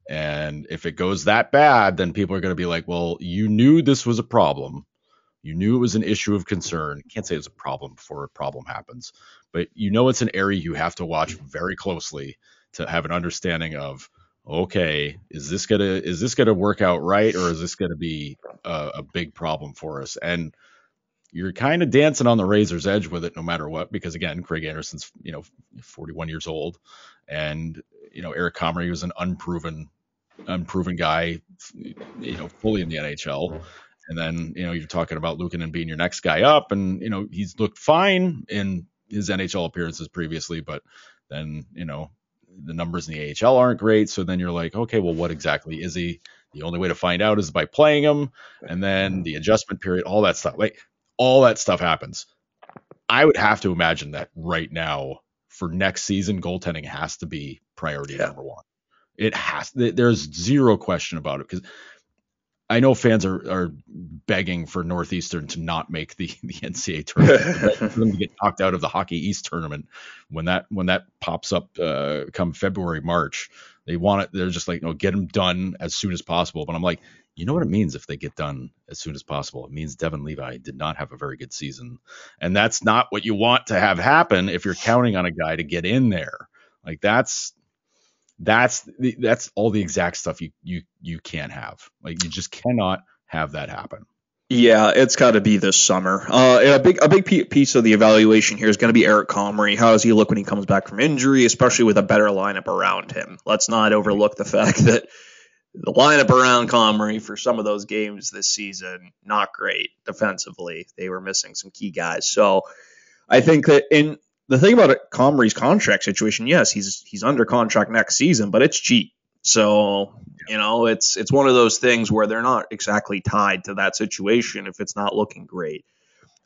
and if it goes that bad, then people are going to be like, well, you knew this was a problem. You knew it was an issue of concern. Can't say it's a problem before a problem happens, but you know it's an area you have to watch very closely to have an understanding of okay, is this gonna is this gonna work out right, or is this gonna be a, a big problem for us? And you're kind of dancing on the razor's edge with it, no matter what, because again, Craig Anderson's you know 41 years old, and you know Eric Comrie was an unproven unproven guy, you know, fully in the NHL. And then, you know, you're talking about Luukkonen being your next guy up, and you know, he's looked fine in his NHL appearances previously, but then, you know, the numbers in the AHL aren't great. So then you're like, okay, well, what exactly is he? The only way to find out is by playing him, and then the adjustment period, all that stuff. Like all that stuff happens. I would have to imagine that right now for next season, goaltending has to be priority yeah. number one. It has. There's zero question about it because I know fans are, are begging for Northeastern to not make the, the NCAA tournament, for them to get knocked out of the Hockey East tournament when that when that pops up uh, come February March. They want it. They're just like, no, get them done as soon as possible. But I'm like, you know what it means if they get done as soon as possible? It means Devon Levi did not have a very good season, and that's not what you want to have happen if you're counting on a guy to get in there. Like that's that's the, that's all the exact stuff you you you can't have. Like you just cannot have that happen. Yeah, it's got to be this summer. Uh, a big a big piece of the evaluation here is going to be Eric Comrie. How does he look when he comes back from injury, especially with a better lineup around him? Let's not overlook the fact that the lineup around Comrie for some of those games this season not great defensively. They were missing some key guys. So I think that in the thing about it, Comrie's contract situation, yes, he's he's under contract next season, but it's cheap. So you know, it's it's one of those things where they're not exactly tied to that situation if it's not looking great.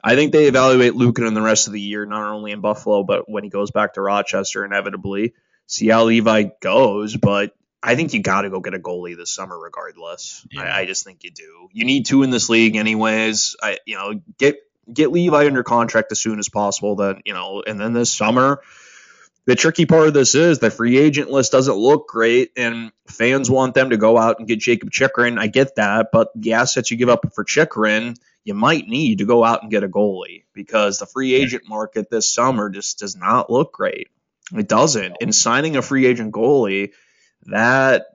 I think they evaluate Luukkonen the rest of the year, not only in Buffalo, but when he goes back to Rochester, inevitably see how Levi goes. But I think you got to go get a goalie this summer, regardless. Yeah. I, I, just think you do. You need two in this league, anyways. I, you know, get get Levi under contract as soon as possible. Then you know, and then this summer, the tricky part of this is the free agent list doesn't look great, and fans want them to go out and get Jacob Chychrun. I get that, but the assets you give up for Chychrun, you might need to go out and get a goalie because the free agent market this summer just does not look great. It doesn't. And signing a free agent goalie, that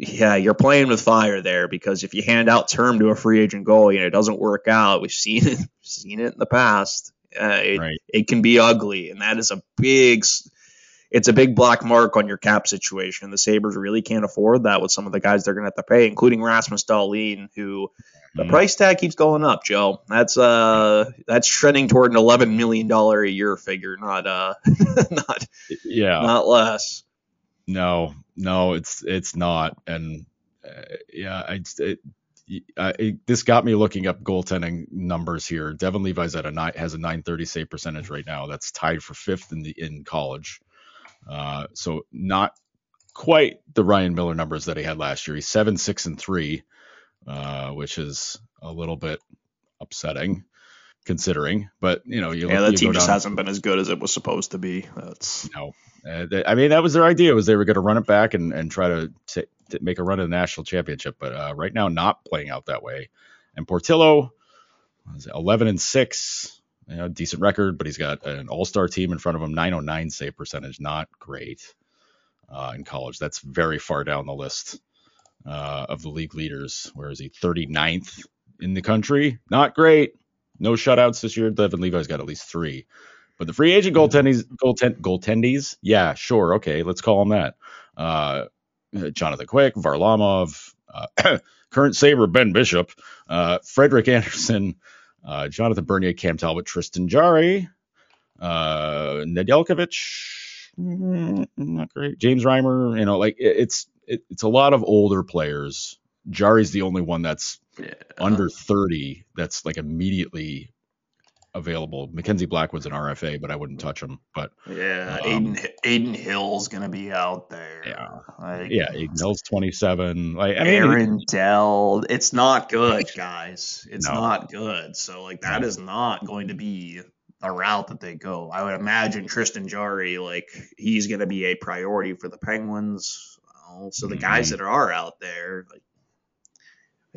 yeah, you're playing with fire there because if you hand out term to a free agent goalie and it doesn't work out, we've seen it, seen it in the past. Uh, it, right. it can be ugly, and that is a big, it's a big black mark on your cap situation. The Sabres really can't afford that with some of the guys they're going to have to pay, including Rasmus Dahlin, who the mm. price tag keeps going up. Joe, that's uh, that's trending toward an eleven million dollar a year figure, not uh, not yeah, not less. No, no, it's it's not, and uh, yeah, I, it, it, this got me looking up goaltending numbers here. Devon Levi's at a nine, has a 930 save percentage right now. That's tied for fifth in the in college. Uh, so not quite the Ryan Miller numbers that he had last year. He's seven, six, and three, uh, which is a little bit upsetting considering. But you know, you yeah, that team just hasn't been as good as it was supposed to be. That's no. Uh, they, I mean, that was their idea was they were going to run it back and, and try to, t- to make a run at the national championship. But uh, right now, not playing out that way. And Portillo, 11 and six, you know, decent record, but he's got an all-star team in front of him. 909 save percentage, not great uh, in college. That's very far down the list uh, of the league leaders. Where is he? 39th in the country, not great. No shutouts this year. Devon Levi's got at least three. But the free agent goaltendies, goaltend, goaltendies, yeah, sure, okay, let's call them that. Uh, Jonathan Quick, Varlamov, uh, current Sabre Ben Bishop, uh, Frederik Andersen, uh, Jonathan Bernier, Cam Talbot, Tristan Jarry, uh, Nedeljkovic, mm, not great. James Reimer, you know, like it, it's it, it's a lot of older players. Jarry's the only one that's yeah. under 30 that's like immediately available. Mackenzie Blackwood's an RFA, but I wouldn't touch him. But yeah, um, Adin Adin Hill's gonna be out there. Yeah, like, yeah, Adin Hill's 27. Like I mean, Aaron Dell, it's not good, guys. It's no. not good. So like that is not going to be a route that they go. I would imagine Tristan Jarry, like he's gonna be a priority for the Penguins. So the mm-hmm. guys that are out there, like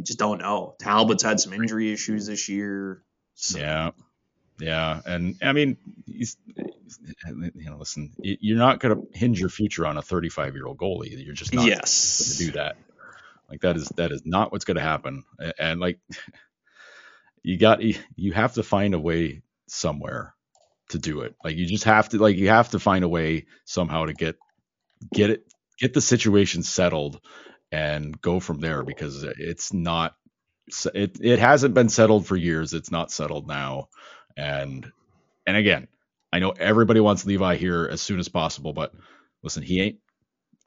I just don't know. Talbot's had some injury issues this year. So. Yeah. Yeah, and I mean, he's, you know, listen, you're not going to hinge your future on a 35 year old goalie. You're just not yes. going to do that. Like that is that is not what's going to happen. And like, you got you have to find a way somewhere to do it. Like you just have to like you have to find a way somehow to get get it get the situation settled and go from there because it's not it it hasn't been settled for years. It's not settled now. And and again, I know everybody wants Levi here as soon as possible, but listen, he ain't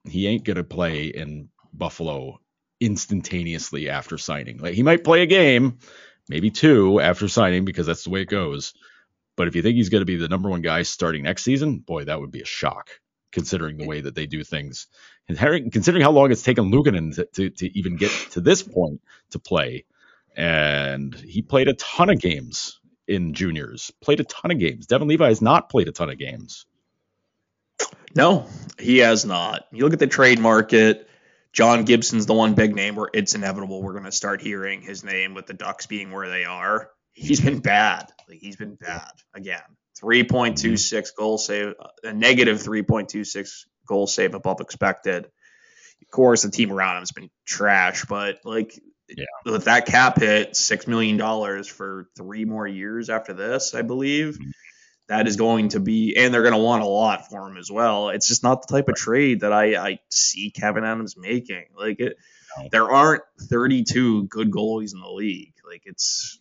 he ain't gonna play in Buffalo instantaneously after signing. Like he might play a game, maybe two after signing because that's the way it goes. But if you think he's going to be the number one guy starting next season, boy, that would be a shock considering the way that they do things. Considering how long it's taken Luukkonen to, to, to even get to this point to play. And he played a ton of games in juniors, played a ton of games. Devon Levi has not played a ton of games. No, he has not. You look at the trade market. John Gibson's the one big name where it's inevitable we're going to start hearing his name with the Ducks being where they are. He's been bad. Like he's been bad again. 3.26 mm-hmm. goal save, a negative 3.26 goal save above expected. Of course, the team around him has been trash, but like yeah. with that cap hit, six million dollars for three more years after this, I believe. Mm-hmm. That is going to be, and they're going to want a lot for him as well. It's just not the type of trade that I, I see Kevyn Adams making. Like it, no. there aren't 32 good goalies in the league. Like it's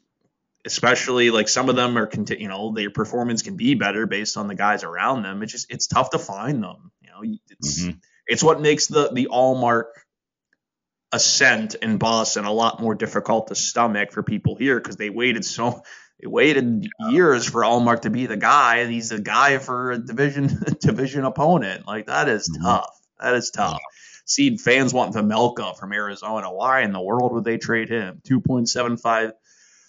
especially like some of them are you know their performance can be better based on the guys around them it's just it's tough to find them you know it's mm-hmm. it's what makes the the Ullmark ascent in Boston a lot more difficult to stomach for people here because they waited so they waited years for Ullmark to be the guy and he's the guy for a division division opponent like that is mm-hmm. tough that is tough Seed fans want Vejmelka from Arizona. Why in the world would they trade him? 2.75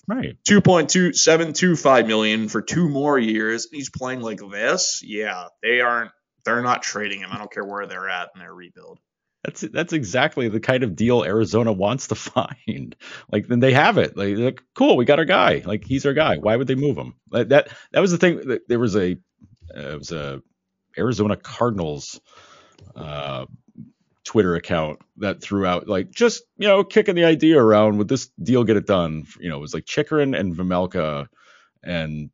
Right. 2.2725 million for two more years. He's playing like this. Yeah, they aren't they're not trading him. I don't care where they're at in their rebuild. That's that's exactly the kind of deal Arizona wants to find. Like then they have it. Like, like cool, we got our guy. Like he's our guy. Why would they move him? Like, that that was the thing. There was a uh, it was a Arizona Cardinals uh, Twitter account that threw out like just you know kicking the idea around. Would this deal get it done? You know, it was like Chychrun and Vejmelka, and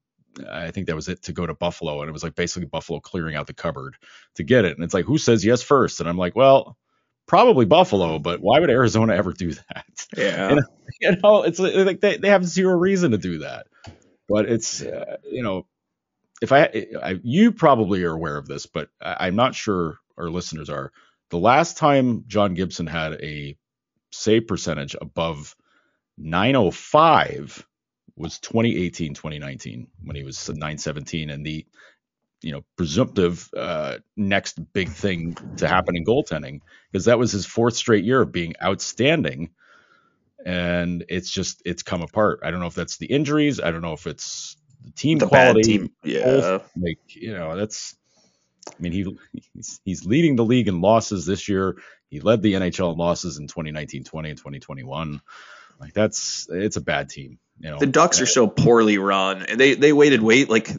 I think that was it to go to Buffalo, and it was like basically Buffalo clearing out the cupboard to get it. And it's like who says yes first? And I'm like, well probably Buffalo, but why would Arizona ever do that? Yeah. And, you know, it's like they, they have zero reason to do that. But it's, uh, you know, if I, I, you probably are aware of this, but I, I'm not sure our listeners are. The last time John Gibson had a save percentage above 905 was 2018 2019 when he was 917 and the you know presumptive uh, next big thing to happen in goaltending because that was his fourth straight year of being outstanding and it's just it's come apart i don't know if that's the injuries i don't know if it's the team The quality team. Yeah. both, like you know that's i mean he he's, he's leading the league in losses this year he led the nhl in losses in 2019 20 and 2021 like that's it's a bad team you know The Ducks are so poorly run, and they they waited wait like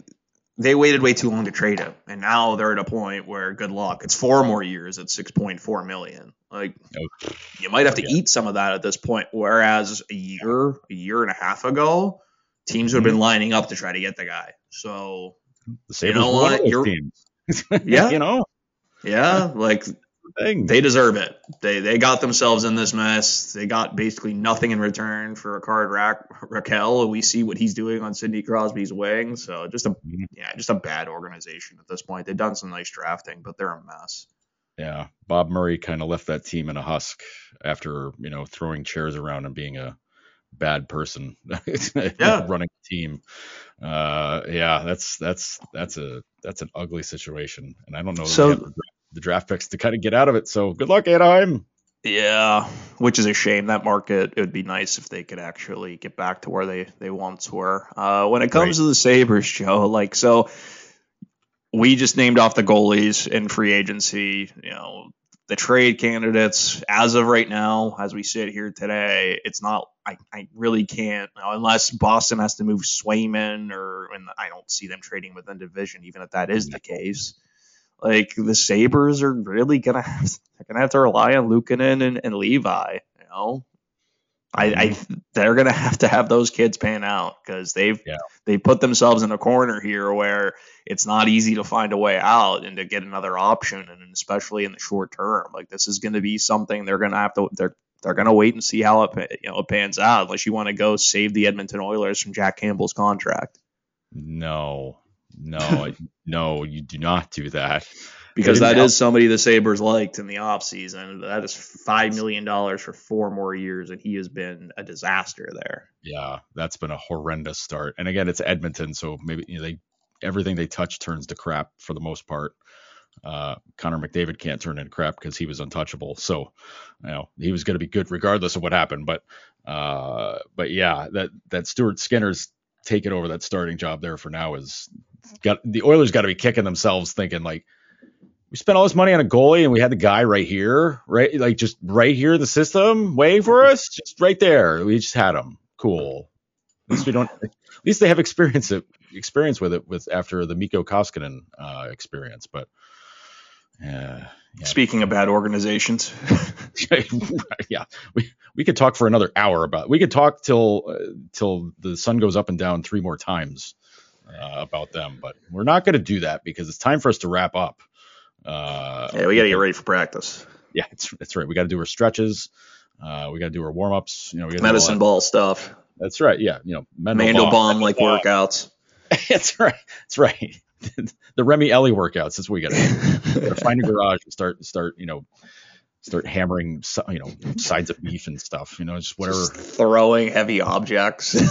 they waited way too long to trade him, and now they're at a point where good luck. It's four more years at six point four million. Like Oh, you might have to yeah. eat some of that at this point. Whereas a year, a year and a half ago, teams would have been mm-hmm. lining up to try to get the guy. So the Sabres know one of what? You're- teams. Yeah. you know yeah, like they deserve it. They they got themselves in this mess. They got basically nothing in return for Rickard Ra- Rakell. We see what he's doing on Sidney Crosby's wing. So just a Mhm. yeah, just a bad organization at this point. They've done some nice drafting, but they're a mess. Yeah, Bob Murray kind of left that team in a husk after you know throwing chairs around and being a bad person Yeah. running the team. Uh, yeah, that's that's that's a that's an ugly situation, and I don't know So- the, the draft picks to kind of get out of it. So good luck, Anaheim. Yeah, which is a shame. That market, it would be nice if they could actually get back to where they, they once were. Uh, when it comes to the Sabres, Joe, like, so we just named off the goalies in free agency. You know, the trade candidates, as of right now, as we sit here today, it's not, I, I really can't, unless Boston has to move Swayman or, and I don't see them trading within division, even if that is the case like the Sabres are really gonna have they're gonna have to rely on Luukkonen and, and Levi. You know, I, I mm-hmm. they're gonna have to have those kids pan out because they've Yeah. they put themselves in a corner here where it's not easy to find a way out and to get another option, and especially in the short term, like this is gonna be something they're gonna have to they're they're gonna wait and see how it you know it pans out unless you want to go save the Edmonton Oilers from Jack Campbell's contract No, no, no, you do not do that. Because that didn't is somebody the Sabres liked in the offseason. That is $5 million for four more years, and he has been a disaster there. Yeah, that's been a horrendous start. And again, it's Edmonton, so maybe you know, they everything they touch turns to crap for the most part. Uh, Connor McDavid can't turn into crap because he was untouchable. So, you know, he was going to be good regardless of what happened. But, uh, but yeah, that that Stuart Skinner's taking over that starting job there for now is got the Oilers got to be kicking themselves thinking like we spent all this money on a goalie and we had the guy right here, right? Like just right here in the system waiting for us, just right there. We just had him. Cool. At least we don't. At least they have experience it, experience with it with after the Mikko Koskinen uh, experience. But uh, yeah, Speaking of bad organizations, yeah, we we could talk for another hour about. We could talk till uh, till the sun goes up and down three more times uh, about them, but we're not going to do that because it's time for us to wrap up. Uh, yeah, we got to get ready for practice. yeah, it's that's right. We got to do our stretches. Uh, we got to do our warm ups. You know, we gotta do all Medicine ball stuff. That's right. Yeah, you know, Mendelbaum. Mandelbaum like workouts. that's right. That's right. the Remi Elie workouts. That's what we got to find a garage and start start you know start hammering you know sides of beef and stuff. You know, just whatever. Just throwing heavy objects.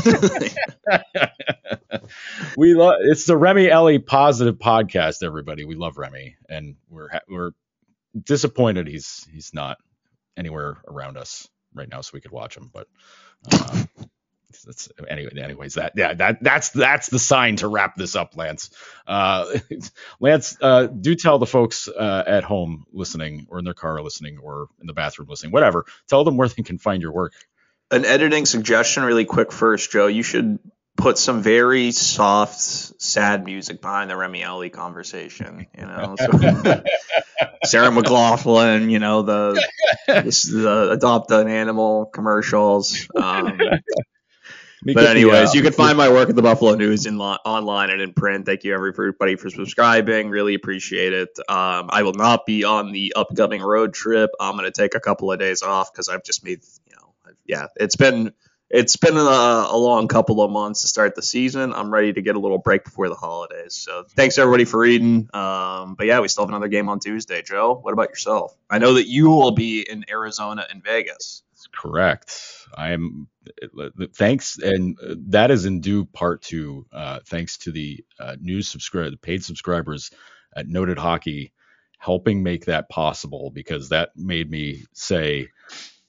we love it's the Remi Elie positive podcast. Everybody, we love Remi, and we're ha- we're disappointed he's he's not anywhere around us right now, so we could watch him. But uh, that's anyway. Anyways, that yeah, that that's that's the sign to wrap this up, Lance. Uh, Lance, uh, do tell the folks uh, at home listening, or in their car listening, or in the bathroom listening, whatever. Tell them where they can find your work. An editing suggestion, really quick first, Joe. You should put some very soft, sad music behind the Remi Elie conversation. You know, so, Sarah McLachlan. You know the the adopt an animal commercials. Um, but anyways, the, uh, you can find my work at the Buffalo News in lo- online and in print. Thank you everybody for subscribing. Really appreciate it. Um, I will not be on the upcoming road trip. I'm going to take a couple of days off because I've just made, you know, yeah, it's been it's been a, a, long couple of months to start the season. I'm ready to get a little break before the holidays. So thanks everybody for reading. Um, but yeah, we still have another game on Tuesday. Joe, what about yourself? I know that you will be in Arizona and Vegas. That's correct. I am. Thanks, and that is in due part to uh, thanks to the uh, new subscribe, the paid subscribers at Noted Hockey helping make that possible because that made me say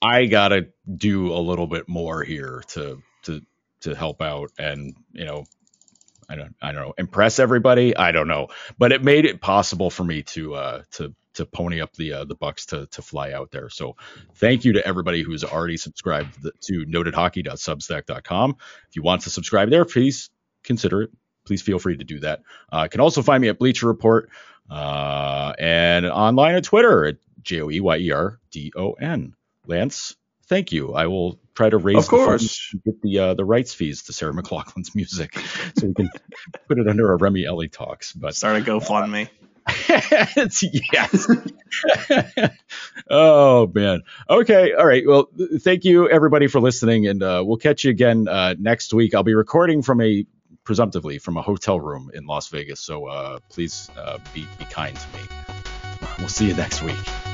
I gotta do a little bit more here to to to help out and you know I don't I don't know impress everybody I don't know but it made it possible for me to uh to to pony up the uh, the bucks to to fly out there so thank you to everybody who's already subscribed to notedhockey.substack.com if you want to subscribe there please consider it please feel free to do that uh, you can also find me at Bleacher Report uh, and online at Twitter at J O E Y E R D O N Lance, thank you. I will try to raise of course. the get the uh, the rights fees to Sarah McLachlan's music, so we can put it under a Remi Elie talks. But start a GoFundMe. yes. oh man. Okay. All right. Well, thank you everybody for listening, and uh, we'll catch you again uh, next week. I'll be recording from a presumptively from a hotel room in Las Vegas, so uh, please uh, be be kind to me. We'll see you next week.